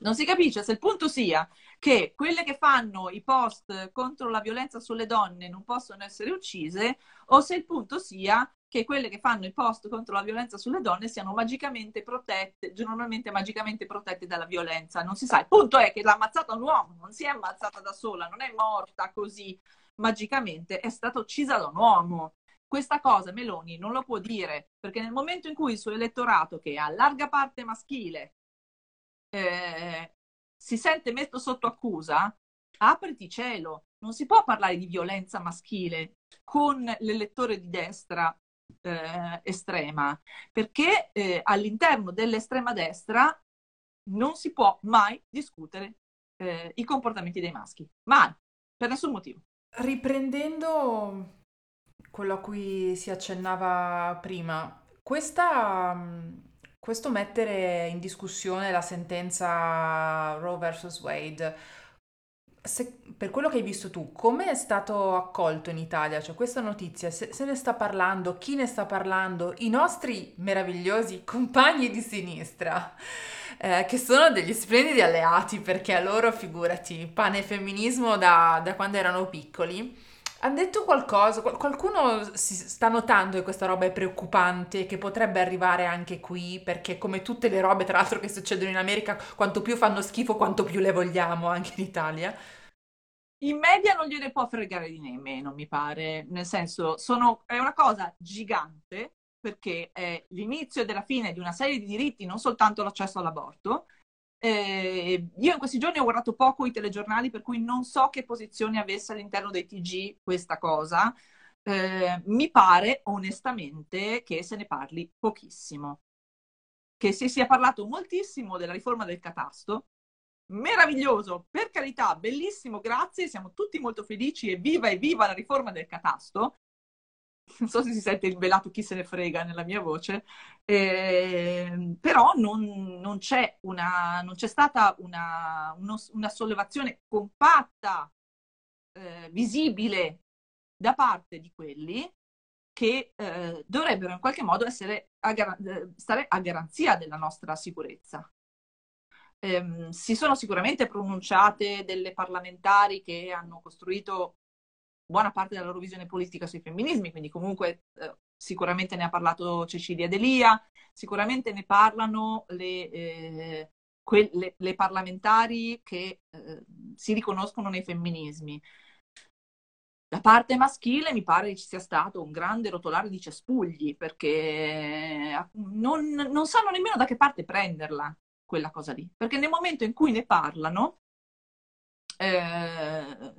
Non si capisce se il punto sia che quelle che fanno i post contro la violenza sulle donne non possono essere uccise o se il punto sia che quelle che fanno i post contro la violenza sulle donne siano magicamente protette, generalmente magicamente protette dalla violenza. Non si sa. Il punto è che l'ha ammazzata un uomo, non si è ammazzata da sola, non è morta così magicamente, è stata uccisa da un uomo. Questa cosa Meloni non lo può dire perché nel momento in cui il suo elettorato, che è a larga parte maschile, eh, si sente messo sotto accusa, apriti cielo. Non si può parlare di violenza maschile con l'elettore di destra eh, estrema, perché eh, all'interno dell'estrema destra non si può mai discutere eh, i comportamenti dei maschi, mai, per nessun motivo. Riprendendo quello a cui si accennava prima, questa, questo mettere in discussione la sentenza Roe vs. Wade se, per quello che hai visto tu, come è stato accolto in Italia? Cioè, questa notizia, se, se, ne sta parlando, chi ne sta parlando? I nostri meravigliosi compagni di sinistra, eh, che sono degli splendidi alleati, perché a loro, figurati, pane e femminismo da, da quando erano piccoli. Hanno detto qualcosa, qualcuno si sta notando che questa roba è preoccupante, che potrebbe arrivare anche qui, perché come tutte le robe, tra l'altro, che succedono in America, quanto più fanno schifo, quanto più le vogliamo anche in Italia. I media non gliene può fregare di nemmeno, mi pare, nel senso, sono, è una cosa gigante, perché è l'inizio della fine di una serie di diritti, non soltanto l'accesso all'aborto, eh, io in questi giorni ho guardato poco i telegiornali, per cui non so che posizione avesse all'interno dei TG questa cosa. Eh, mi pare onestamente che se ne parli pochissimo. Che si sia parlato moltissimo della riforma del catasto. Meraviglioso, per carità, bellissimo, grazie, siamo tutti molto felici e viva e viva la riforma del catasto non so se si sente il belato chi se ne frega nella mia voce, eh, però non, non, c'è una, non, c'è stata una, uno, una sollevazione compatta, eh, visibile da parte di quelli che eh, dovrebbero in qualche modo essere a, eh, stare a garanzia della nostra sicurezza. Eh, si sono sicuramente pronunciate delle parlamentari che hanno costruito buona parte della loro visione politica sui femminismi, quindi comunque eh, sicuramente ne ha parlato Cecilia Delia, sicuramente ne parlano le, eh, que- le, le parlamentari che eh, si riconoscono nei femminismi. Da parte maschile mi pare che ci sia stato un grande rotolare di cespugli perché eh, non, non sanno nemmeno da che parte prenderla quella cosa lì, perché nel momento in cui ne parlano eh,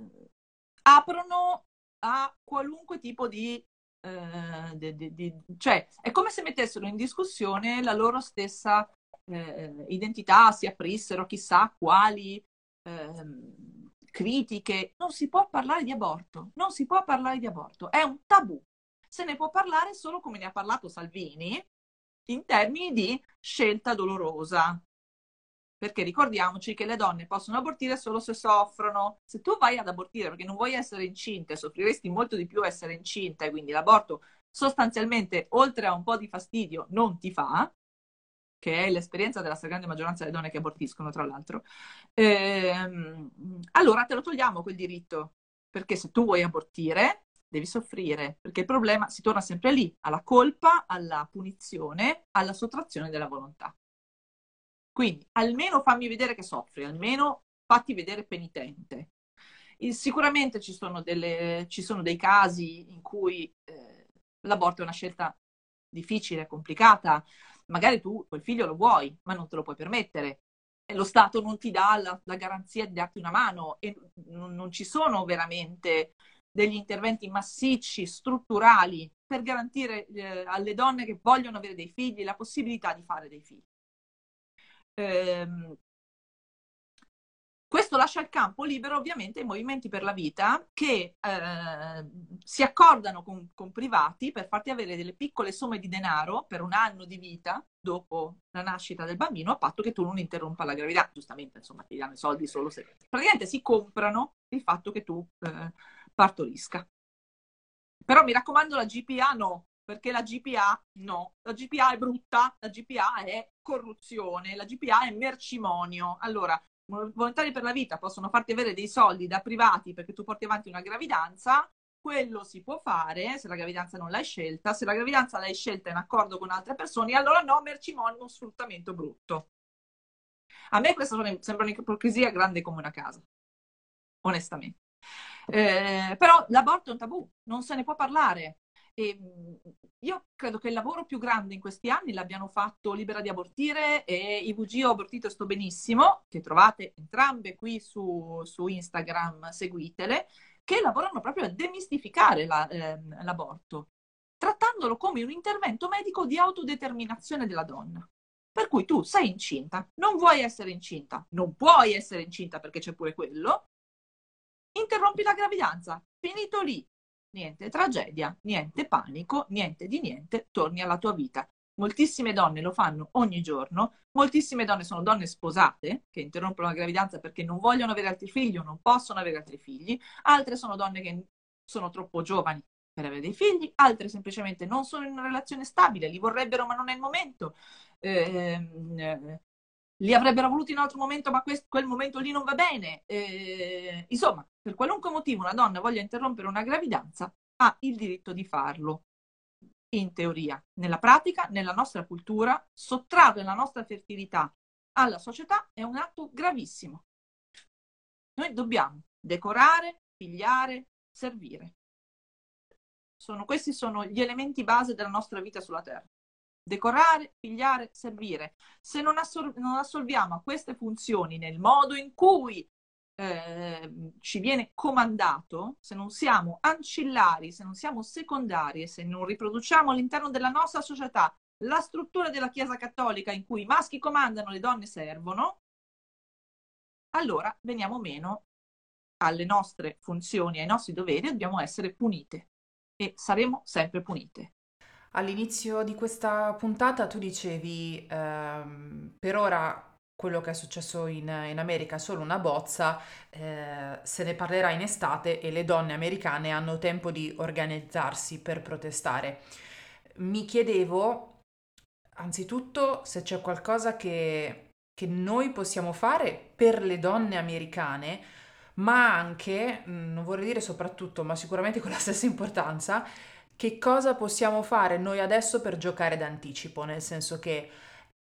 aprono a qualunque tipo di, eh, di, di, di, cioè è come se mettessero in discussione la loro stessa eh, identità, si aprissero chissà quali ehm, critiche. Non si può parlare di aborto, non si può parlare di aborto, è un tabù. Se ne può parlare solo come ne ha parlato Salvini in termini di scelta dolorosa, perché ricordiamoci che le donne possono abortire solo se soffrono. Se tu vai ad abortire perché non vuoi essere incinta e soffriresti molto di più essere incinta e quindi l'aborto sostanzialmente, oltre a un po' di fastidio, non ti fa, che è l'esperienza della stragrande maggioranza delle donne che abortiscono, tra l'altro, ehm, allora te lo togliamo quel diritto. Perché se tu vuoi abortire, devi soffrire, perché il problema si torna sempre lì, alla colpa, alla punizione, alla sottrazione della volontà. Quindi almeno fammi vedere che soffri, almeno fatti vedere penitente. E sicuramente ci sono, delle, ci sono, dei casi in cui eh, l'aborto è una scelta difficile, complicata. Magari tu quel figlio lo vuoi, ma non te lo puoi permettere. E lo Stato non ti dà la, la garanzia di darti una mano e non, non ci sono veramente degli interventi massicci, strutturali, per garantire eh, alle donne che vogliono avere dei figli la possibilità di fare dei figli. Ehm, questo lascia il campo libero ovviamente ai movimenti per la vita che eh, si accordano con, con, privati per farti avere delle piccole somme di denaro per un anno di vita dopo la nascita del bambino a patto che tu non interrompa la gravidanza. Giustamente, insomma, ti danno i soldi solo se... Praticamente si comprano il fatto che tu eh, partorisca. Però mi raccomando la GPA no, perché la GPA no, la GPA è brutta, la GPA è corruzione, la GPA è mercimonio. Allora, volontari per la vita possono farti avere dei soldi da privati perché tu porti avanti una gravidanza, quello si può fare se la gravidanza non l'hai scelta, se la gravidanza l'hai scelta in accordo con altre persone, allora no, mercimonio, sfruttamento brutto. A me questa sembra un'ipocrisia grande come una casa, onestamente. Eh, però l'aborto è un tabù, non se ne può parlare. E io credo che il lavoro più grande in questi anni l'abbiano fatto Libera di Abortire e IVG Ho Abortito e Sto Benissimo, che trovate entrambe qui su, su Instagram, seguitele, che lavorano proprio a demistificare la, eh, l'aborto, trattandolo come un intervento medico di autodeterminazione della donna. Per cui tu sei incinta, non vuoi essere incinta, non puoi essere incinta perché c'è pure quello, interrompi la gravidanza, finito lì, niente tragedia, niente panico, niente di niente, torni alla tua vita. Moltissime donne lo fanno ogni giorno, moltissime donne sono donne sposate che interrompono la gravidanza perché non vogliono avere altri figli o non possono avere altri figli, altre sono donne che sono troppo giovani per avere dei figli, altre semplicemente non sono in una relazione stabile, li vorrebbero ma non è il momento. Eh, li avrebbero voluti in un altro momento, ma quel, quel momento lì non va bene. Eh, insomma, per qualunque motivo una donna voglia interrompere una gravidanza, ha il diritto di farlo. In teoria, nella pratica, nella nostra cultura, sottrarre la nostra fertilità alla società è un atto gravissimo. Noi dobbiamo decorare, pigliare, servire. Sono, questi sono gli elementi base della nostra vita sulla Terra decorare, pigliare, servire. Se non, assol- non assolviamo a queste funzioni nel modo in cui eh, ci viene comandato, se non siamo ancillari, se non siamo secondari e se non riproduciamo all'interno della nostra società la struttura della Chiesa Cattolica in cui i maschi comandano, le donne servono, allora veniamo meno alle nostre funzioni, ai nostri doveri, dobbiamo essere punite e saremo sempre punite. All'inizio di questa puntata tu dicevi, ehm, per ora quello che è successo in, in America è solo una bozza, eh, se ne parlerà in estate e le donne americane hanno tempo di organizzarsi per protestare. Mi chiedevo, anzitutto, se c'è qualcosa che, che noi possiamo fare per le donne americane, ma anche, mm, non vorrei dire soprattutto, ma sicuramente con la stessa importanza, che cosa possiamo fare noi adesso per giocare d'anticipo, nel senso che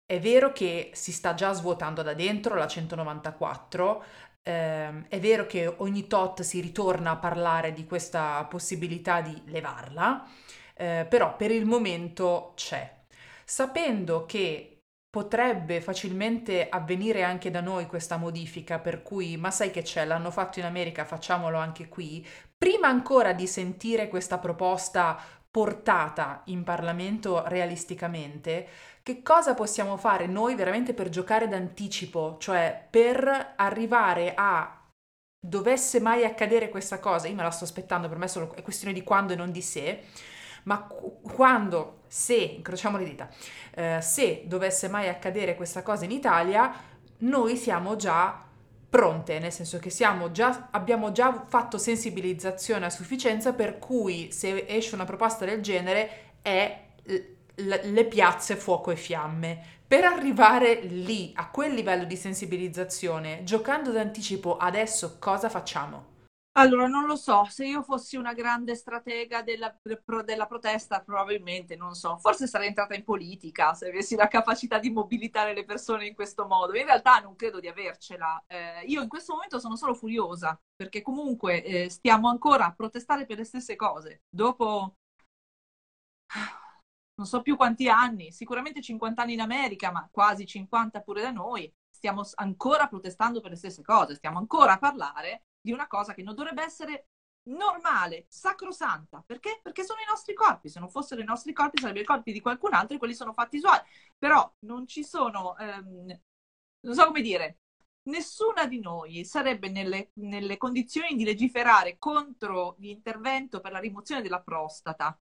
è vero che si sta già svuotando da dentro la 194, ehm, è vero che ogni tot si ritorna a parlare di questa possibilità di levarla, eh, però per il momento c'è. Sapendo che potrebbe facilmente avvenire anche da noi questa modifica, per cui ma sai che c'è, l'hanno fatto in America, facciamolo anche qui, prima ancora di sentire questa proposta portata in Parlamento realisticamente, che cosa possiamo fare noi veramente per giocare d'anticipo, cioè per arrivare a dovesse mai accadere questa cosa, io me la sto aspettando, per me solo, è questione di quando e non di se, ma quando, se, incrociamo le dita, eh, se dovesse mai accadere questa cosa in Italia, noi siamo già pronte, nel senso che già, abbiamo già fatto sensibilizzazione a sufficienza per cui se esce una proposta del genere è le piazze fuoco e fiamme. Per arrivare lì, a quel livello di sensibilizzazione, giocando d'anticipo adesso cosa facciamo? Allora, non lo so, se io fossi una grande stratega della, della, protesta, probabilmente, non so, forse sarei entrata in politica se avessi la capacità di mobilitare le persone in questo modo. In realtà non credo di avercela. Eh, io in questo momento sono solo furiosa, perché comunque eh, stiamo ancora a protestare per le stesse cose. Dopo non so più quanti anni, sicuramente 50 anni in America, ma quasi 50 pure da noi, stiamo ancora protestando per le stesse cose, stiamo ancora a parlare di una cosa che non dovrebbe essere normale, sacrosanta. Perché? Perché sono i nostri corpi. Se non fossero i nostri corpi, sarebbero i corpi di qualcun altro e quelli sono fatti usuali. Però non ci sono, ehm, non so come dire, nessuna di noi sarebbe nelle, nelle condizioni di legiferare contro l'intervento per la rimozione della prostata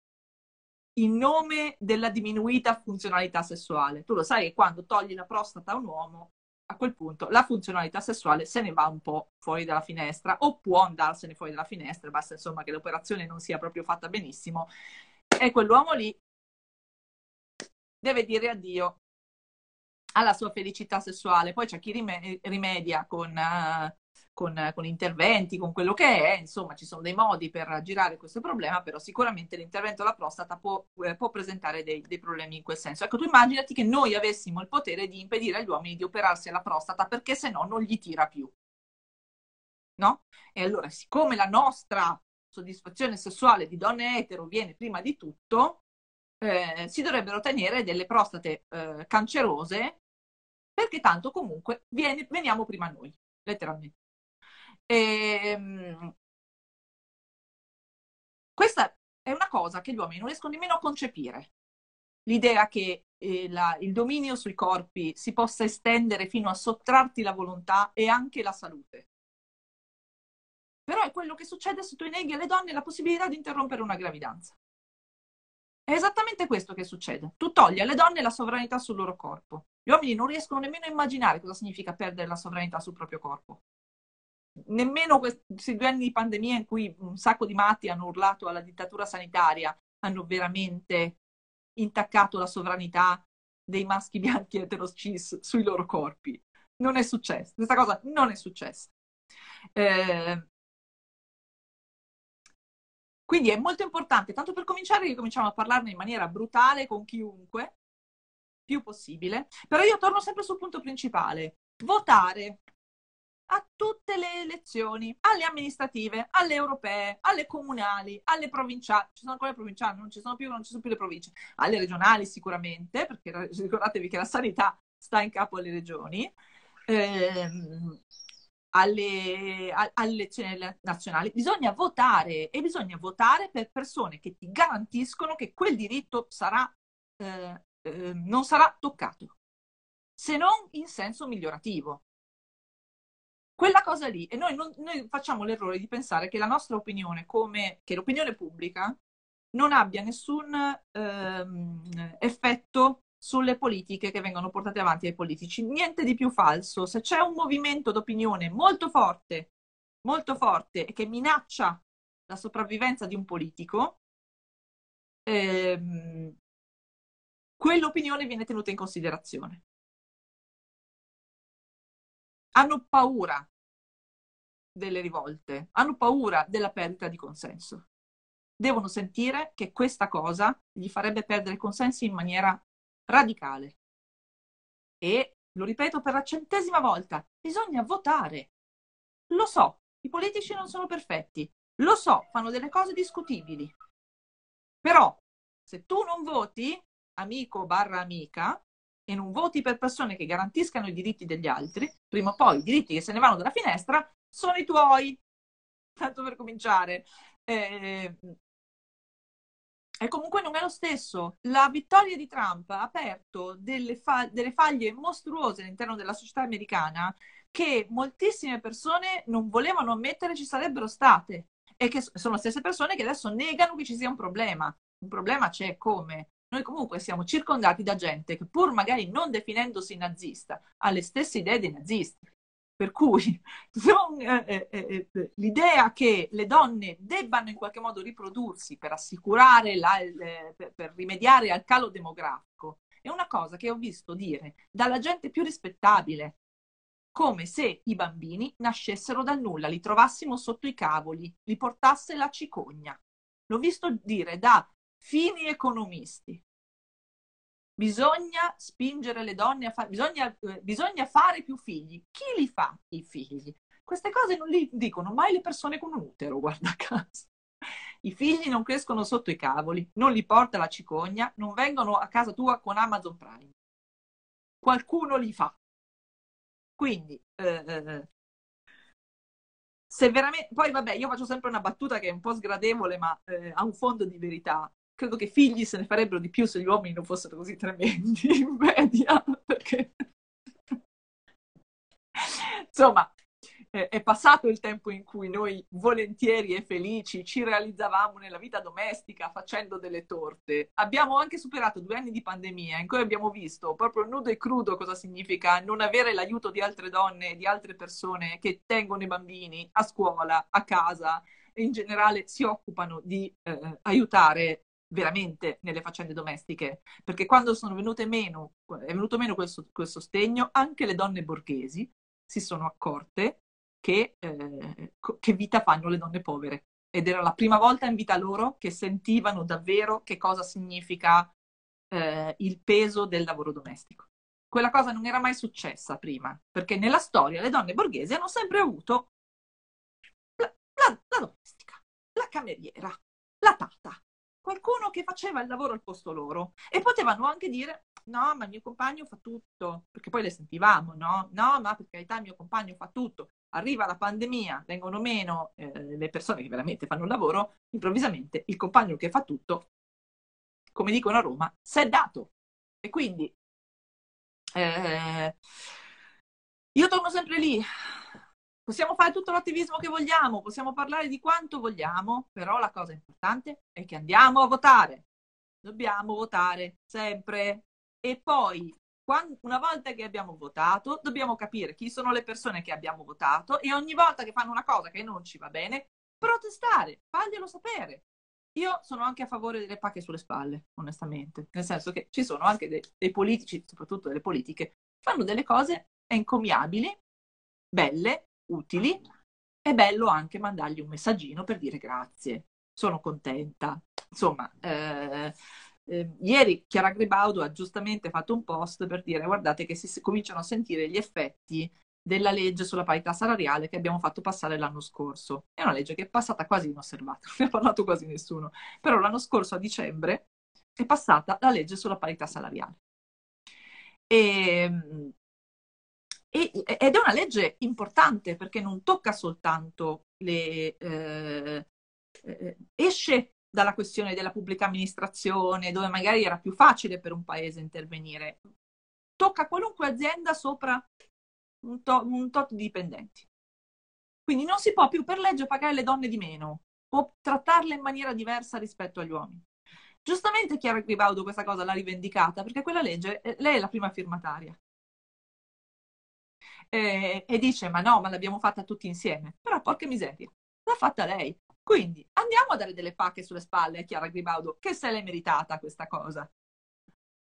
in nome della diminuita funzionalità sessuale. Tu lo sai che quando togli la prostata a un uomo, a quel punto la funzionalità sessuale se ne va un po' fuori dalla finestra o può andarsene fuori dalla finestra, basta insomma che l'operazione non sia proprio fatta benissimo e quell'uomo lì deve dire addio alla sua felicità sessuale. Poi c'è chi rimedia con uh, con, con, interventi, con quello che è, insomma ci sono dei modi per girare questo problema, però sicuramente l'intervento alla prostata può, eh, può presentare dei, dei, problemi in quel senso. Ecco, tu immaginati che noi avessimo il potere di impedire agli uomini di operarsi alla prostata perché se no non gli tira più. No? E allora, siccome la nostra soddisfazione sessuale di donne etero viene prima di tutto, eh, si dovrebbero tenere delle prostate eh, cancerose perché tanto comunque viene, veniamo prima noi, letteralmente. E, ehm, questa è una cosa che gli uomini non riescono nemmeno a concepire. L'idea che eh, la, il dominio sui corpi si possa estendere fino a sottrarti la volontà e anche la salute. Però è quello che succede se tu neghi alle donne la possibilità di interrompere una gravidanza. È esattamente questo che succede. Tu togli alle donne la sovranità sul loro corpo. Gli uomini non riescono nemmeno a immaginare cosa significa perdere la sovranità sul proprio corpo nemmeno questi due anni di pandemia in cui un sacco di matti hanno urlato alla dittatura sanitaria hanno veramente intaccato la sovranità dei maschi bianchi eterocis sui loro corpi. Non è successo, questa cosa non è successa. Eh, quindi è molto importante, tanto per cominciare, che cominciamo a parlarne in maniera brutale con chiunque, più possibile. Però io torno sempre sul punto principale. Votare a tutte le elezioni, alle amministrative, alle europee, alle comunali, alle provinciali. Ci sono ancora le provinciali, non ci sono più, non ci sono più le province. Alle regionali sicuramente, perché ricordatevi che la sanità sta in capo alle regioni. Ehm, alle, alle, elezioni nazionali, bisogna votare e bisogna votare per persone che ti garantiscono che quel diritto sarà, eh, eh, non sarà toccato, se non in senso migliorativo quella cosa lì. E noi, non, noi, facciamo l'errore di pensare che la nostra opinione, come che l'opinione pubblica, non abbia nessun ehm, effetto sulle politiche che vengono portate avanti dai politici. Niente di più falso. Se c'è un movimento d'opinione molto forte, molto forte e che minaccia la sopravvivenza di un politico, ehm, quell'opinione viene tenuta in considerazione. Hanno paura delle rivolte, hanno paura della perdita di consenso. Devono sentire che questa cosa gli farebbe perdere consensi in maniera radicale. E, lo ripeto per la centesima volta, bisogna votare. Lo so, i politici non sono perfetti, lo so, fanno delle cose discutibili. Però, se tu non voti, amico barra amica, e non voti per persone che garantiscano i diritti degli altri, prima o poi i diritti che se ne vanno dalla finestra sono i tuoi. Tanto per cominciare. Eh, e comunque non è lo stesso. La vittoria di Trump ha aperto delle, fa- delle faglie mostruose all'interno della società americana che moltissime persone non volevano ammettere ci sarebbero state e che sono le stesse persone che adesso negano che ci sia un problema. Un problema c'è come? Noi comunque siamo circondati da gente che pur magari non definendosi nazista ha le stesse idee dei nazisti. Per cui eh, eh, eh, eh, l'idea che le donne debbano in qualche modo riprodursi per assicurare, la, per, per rimediare al calo demografico, è una cosa che ho visto dire dalla gente più rispettabile. come se i bambini nascessero dal nulla, li trovassimo sotto i cavoli, li portasse la cicogna. L'ho visto dire da fini economisti. Bisogna spingere le donne a fare, bisogna, eh, bisogna fare più figli. Chi li fa i figli? Queste cose non li dicono mai le persone con un utero, guarda caso. I figli non crescono sotto i cavoli, non li porta la cicogna, non vengono a casa tua con Amazon Prime. Qualcuno li fa. Quindi, eh, eh, se veramente... Poi vabbè, io faccio sempre una battuta che è un po' sgradevole, ma eh, ha un fondo di verità. Credo che figli se ne farebbero di più se gli uomini non fossero così tremendi in media, perché... Insomma, è passato il tempo in cui noi volentieri e felici ci realizzavamo nella vita domestica facendo delle torte. Abbiamo anche superato due anni di pandemia in cui abbiamo visto proprio nudo e crudo cosa significa non avere l'aiuto di altre donne, di altre persone che tengono i bambini a scuola, a casa e in generale si occupano di eh, aiutare veramente nelle faccende domestiche, perché quando meno, è venuto meno quel, quel sostegno, anche le donne borghesi si sono accorte che, eh, che vita fanno le donne povere. Ed era la prima volta in vita loro che sentivano davvero che cosa significa eh, il peso del lavoro domestico. Quella cosa non era mai successa prima, perché nella storia le donne borghesi hanno sempre avuto la, la, la domestica, la cameriera, la tata, che faceva il lavoro al posto loro e potevano anche dire no ma il mio compagno fa tutto perché poi le sentivamo no no ma per carità il mio compagno fa tutto arriva la pandemia, vengono meno eh, le persone che veramente fanno il lavoro, improvvisamente il compagno che fa tutto, come dicono a Roma, si è dato. E quindi eh, io torno sempre lì. Possiamo fare tutto l'attivismo che vogliamo, possiamo parlare di quanto vogliamo, però la cosa importante è che andiamo a votare. Dobbiamo votare sempre. E poi quando, una volta che abbiamo votato, dobbiamo capire chi sono le persone che abbiamo votato e ogni volta che fanno una cosa che non ci va bene, protestare, farglielo sapere. Io sono anche a favore delle pacche sulle spalle, onestamente, nel senso che ci sono anche dei, dei politici, soprattutto delle politiche, fanno delle cose encomiabili, belle, utili, è bello anche mandargli un messaggino per dire grazie, sono contenta. Insomma, eh, eh, ieri Chiara Gribaudo ha giustamente fatto un post per dire guardate che si, cominciano a sentire gli effetti della legge sulla parità salariale che abbiamo fatto passare l'anno scorso. È una legge che è passata quasi inosservata, non ne ha parlato quasi nessuno, però l'anno scorso a dicembre è passata la legge sulla parità salariale. E, e, ed è una legge importante perché non tocca soltanto le... Eh, eh, esce dalla questione della pubblica amministrazione, dove magari era più facile per un paese intervenire. Tocca qualunque azienda sopra un, to- un tot di dipendenti. Quindi non si può più per legge pagare le donne di meno o trattarle in maniera diversa rispetto agli uomini. Giustamente Chiara Gribaudo questa cosa l'ha rivendicata perché quella legge, eh, lei è la prima firmataria. E, e dice, ma no, ma l'abbiamo fatta tutti insieme. Però porca miseria, l'ha fatta lei. Quindi andiamo a dare delle pacche sulle spalle a Chiara Gribaudo, che se l'è meritata questa cosa.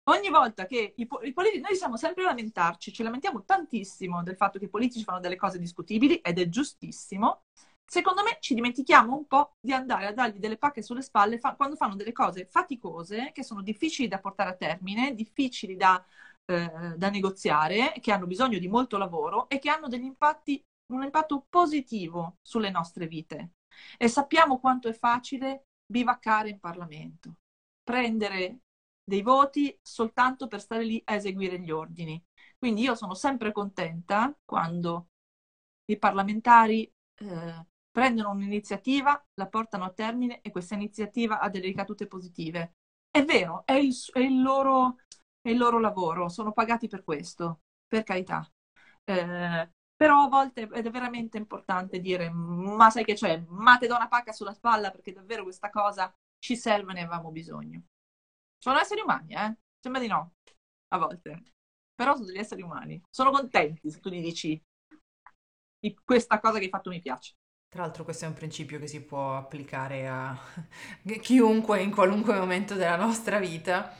Ogni volta che i, i politici, noi siamo sempre a lamentarci, ci lamentiamo tantissimo del fatto che i politici fanno delle cose discutibili ed è giustissimo. Secondo me ci dimentichiamo un po' di andare a dargli delle pacche sulle spalle fa- quando fanno delle cose faticose, che sono difficili da portare a termine, difficili da, eh, da negoziare, che hanno bisogno di molto lavoro e che hanno degli impatti, un impatto positivo sulle nostre vite. E sappiamo quanto è facile bivaccare in Parlamento, prendere dei voti soltanto per stare lì a eseguire gli ordini. Quindi io sono sempre contenta quando i parlamentari eh, prendono un'iniziativa, la portano a termine e questa iniziativa ha delle ricadute positive. È vero, è il, è il, loro, è il loro, lavoro, sono pagati per questo, per carità. Eh, però a volte è veramente importante dire ma sai che c'è, ma te do una pacca sulla spalla perché davvero questa cosa ci serve, ne avevamo bisogno. Sono esseri umani, eh? Sembra di no, a volte. Però sono degli esseri umani. Sono contenti se tu gli dici questa cosa che hai fatto mi piace. Tra l'altro questo è un principio che si può applicare a chiunque in qualunque momento della nostra vita.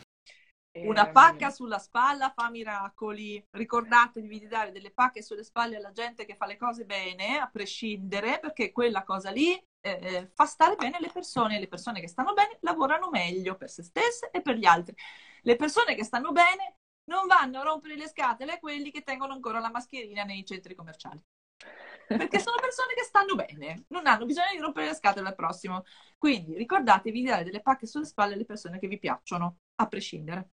Una ehm, pacca sulla spalla fa miracoli. Ricordatevi di dare delle pacche sulle spalle alla gente che fa le cose bene, a prescindere, perché quella cosa lì eh, eh, fa stare bene le persone. Le persone che stanno bene lavorano meglio per se stesse e per gli altri. Le persone che stanno bene non vanno a rompere le scatole a quelli che tengono ancora la mascherina nei centri commerciali. Perché sono persone che stanno bene, non hanno bisogno di rompere le scatole al prossimo. Quindi ricordatevi di dare delle pacche sulle spalle alle persone che vi piacciono, a prescindere.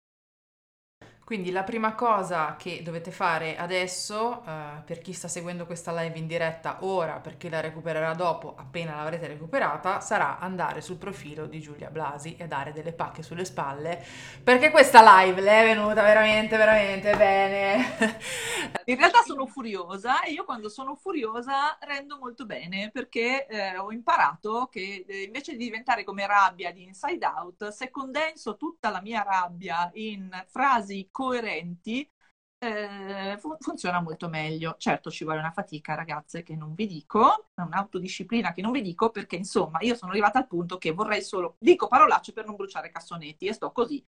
Quindi la prima cosa che dovete fare adesso, eh, per chi sta seguendo questa live in diretta ora, per chi la recupererà dopo, appena l'avrete recuperata, sarà andare sul profilo di Giulia Blasi e dare delle pacche sulle spalle, perché questa live le è venuta veramente, veramente bene. In realtà sono furiosa e io quando sono furiosa rendo molto bene, perché eh, ho imparato che eh, invece di diventare come rabbia di Inside Out, se condenso tutta la mia rabbia in frasi coerenti, eh, fu- funziona molto meglio. Certo ci vuole una fatica, ragazze, che non vi dico, un'autodisciplina che non vi dico, perché insomma io sono arrivata al punto che vorrei solo, dico parolacce per non bruciare cassonetti e sto così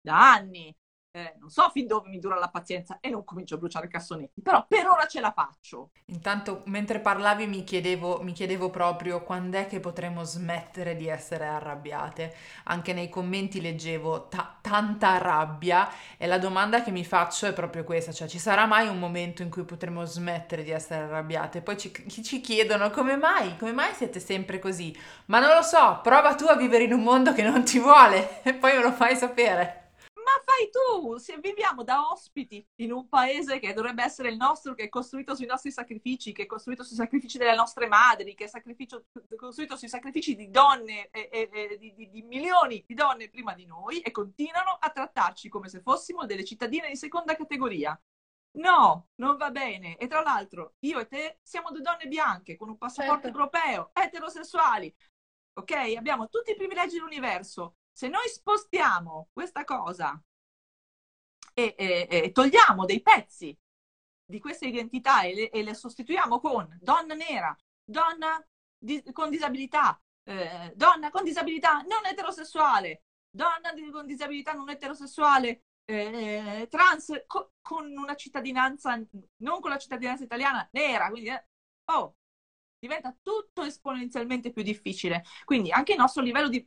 da anni eh, non so fin dove mi dura la pazienza e non comincio a bruciare cassonetti, però per ora ce la faccio. Intanto, mentre parlavi, mi chiedevo, mi chiedevo proprio quando è che potremo smettere di essere arrabbiate. Anche nei commenti leggevo ta- tanta rabbia e la domanda che mi faccio è proprio questa, cioè ci sarà mai un momento in cui potremo smettere di essere arrabbiate? Poi ci, ci chiedono come mai, come mai siete sempre così? Ma non lo so, prova tu a vivere in un mondo che non ti vuole e poi me lo fai sapere fai tu? Se viviamo da ospiti in un paese che dovrebbe essere il nostro, che è costruito sui nostri sacrifici, che è costruito sui sacrifici delle nostre madri, che è costruito sui sacrifici di donne, e, e, e di, di, di, milioni di donne prima di noi, e continuano a trattarci come se fossimo delle cittadine di seconda categoria. No, non va bene. E tra l'altro, io e te siamo due donne bianche con un passaporto certo. europeo, eterosessuali. Ok? Abbiamo tutti i privilegi dell'universo. Se noi spostiamo questa cosa e, e, e togliamo dei pezzi di questa identità e le, e le sostituiamo con donna nera, donna di, con disabilità, eh, donna con disabilità non eterosessuale, donna di, con disabilità non eterosessuale, eh, trans co, con una cittadinanza, non con la cittadinanza italiana, nera, quindi eh, oh, diventa tutto esponenzialmente più difficile. Quindi anche il nostro livello di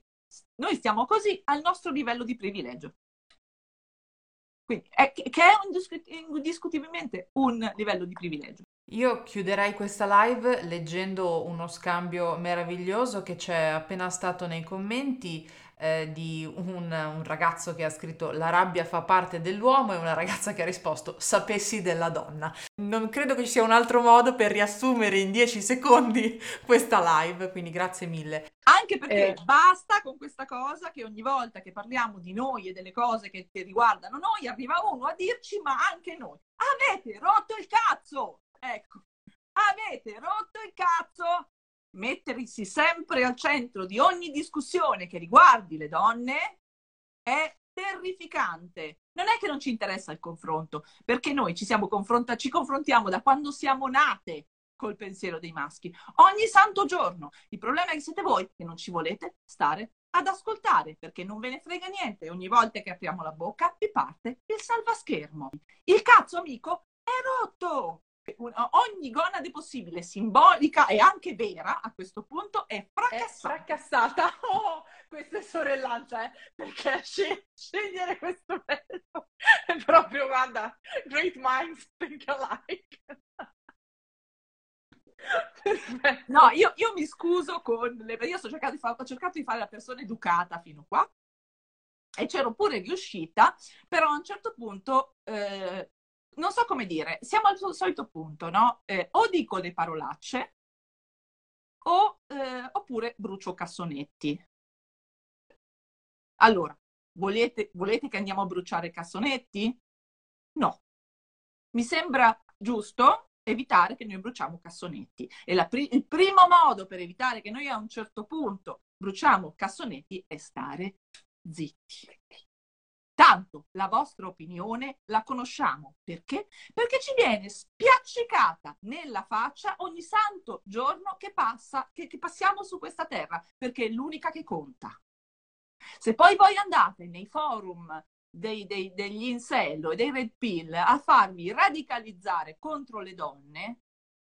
noi stiamo così al nostro livello di privilegio. Quindi, è, che è indiscutibilmente un livello di privilegio. Io chiuderei questa live leggendo uno scambio meraviglioso che c'è appena stato nei commenti eh, di un, un, ragazzo che ha scritto la rabbia fa parte dell'uomo e una ragazza che ha risposto sapessi della donna. Non credo che ci sia un altro modo per riassumere in 10 secondi questa live, quindi grazie mille. Anche perché eh. basta con questa cosa che ogni volta che parliamo di noi e delle cose che, che riguardano noi arriva uno a dirci ma anche noi avete rotto il cazzo! Ecco, avete rotto il cazzo! Mettersi sempre al centro di ogni discussione che riguardi le donne è terrificante. Non è che non ci interessa il confronto, perché noi ci, confronta- ci confrontiamo da quando siamo nate col pensiero dei maschi, ogni santo giorno. Il problema è che siete voi che non ci volete stare ad ascoltare perché non ve ne frega niente. Ogni volta che apriamo la bocca vi parte il salvaschermo. Il cazzo amico è rotto ogni gonade possibile, simbolica e anche vera a questo punto è fracassata. È fracassata. Oh, questa è sorellanza, eh? perché scegliere questo verbo è proprio, guarda, great minds think alike. no, io, io, mi scuso con le... Io cercato di fare, ho cercato di fare la persona educata fino qua e c'ero pure riuscita, però a un certo punto eh, non so come dire, siamo al solito punto, no? Eh, o dico le parolacce o, eh, oppure brucio cassonetti. Allora, volete, volete che andiamo a bruciare cassonetti? No. Mi sembra giusto evitare che noi bruciamo cassonetti. E pri- il primo modo per evitare che noi a un certo punto bruciamo cassonetti è stare zitti. Tanto la vostra opinione la conosciamo. Perché? Perché ci viene spiaccicata nella faccia ogni santo giorno che passa, che, che passiamo su questa terra, perché è l'unica che conta. Se poi voi andate nei forum dei, dei, degli insello e dei red pill a farvi radicalizzare contro le donne,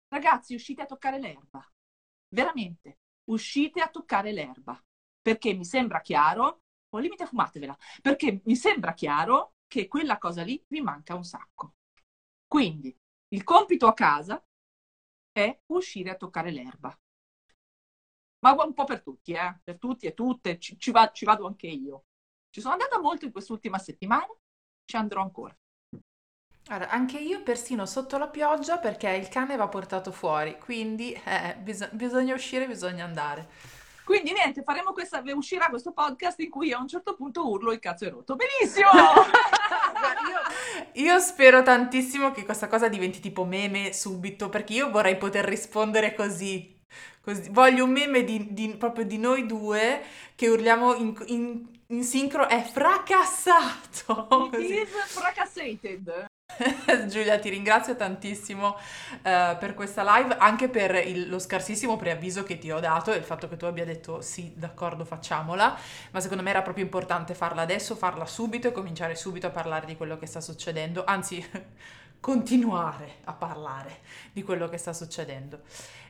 ragazzi, uscite a toccare l'erba. Veramente, uscite a toccare l'erba. Perché mi sembra chiaro, al limite fumatevela, perché mi sembra chiaro che quella cosa lì vi manca un sacco. Quindi, il compito a casa è uscire a toccare l'erba. Ma un po' per tutti, eh? per tutti e tutte, ci, ci, va, ci vado anche io. Ci sono andata molto in quest'ultima settimana, ci andrò ancora. Allora, anche io persino sotto la pioggia perché il cane va portato fuori, quindi eh, bis- bisogna uscire, bisogna andare. Quindi niente, faremo questa, uscirà questo podcast in cui a un certo punto urlo il cazzo è rotto. Benissimo! io, io, spero tantissimo che questa cosa diventi tipo meme subito, perché io vorrei poter rispondere così. così. Voglio un meme di, di, proprio di noi due che urliamo in, in in sincro è fracassato. It is fracassated. Giulia, ti ringrazio tantissimo uh, per questa live, anche per il, lo scarsissimo preavviso che ti ho dato e il fatto che tu abbia detto sì, d'accordo, facciamola, ma secondo me era proprio importante farla adesso, farla subito e cominciare subito a parlare di quello che sta succedendo, anzi continuare a parlare di quello che sta succedendo.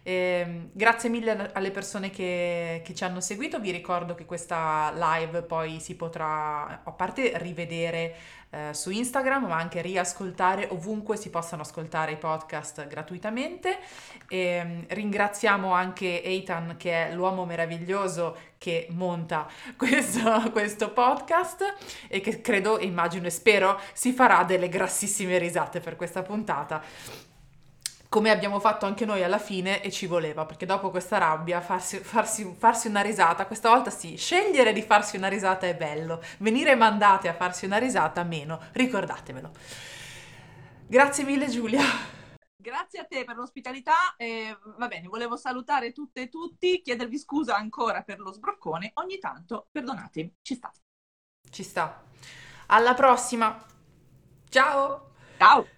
Eh, grazie mille alle persone che, che, ci hanno seguito, vi ricordo che questa live poi si potrà, a parte rivedere eh, su Instagram, ma anche riascoltare ovunque si possano ascoltare i podcast gratuitamente. E, ehm, ringraziamo anche Eitan che è l'uomo meraviglioso che monta questo, questo podcast e che credo, immagino e spero si farà delle grassissime risate per questa puntata come abbiamo fatto anche noi alla fine e ci voleva, perché dopo questa rabbia farsi, farsi, farsi, una risata, questa volta sì, scegliere di farsi una risata è bello, venire mandate a farsi una risata meno, ricordatevelo. Grazie mille Giulia. Grazie a te per l'ospitalità. Eh, va bene, volevo salutare tutte e tutti, chiedervi scusa ancora per lo sbroccone. Ogni tanto, perdonate, ci sta. Ci sta. Alla prossima. Ciao. Ciao.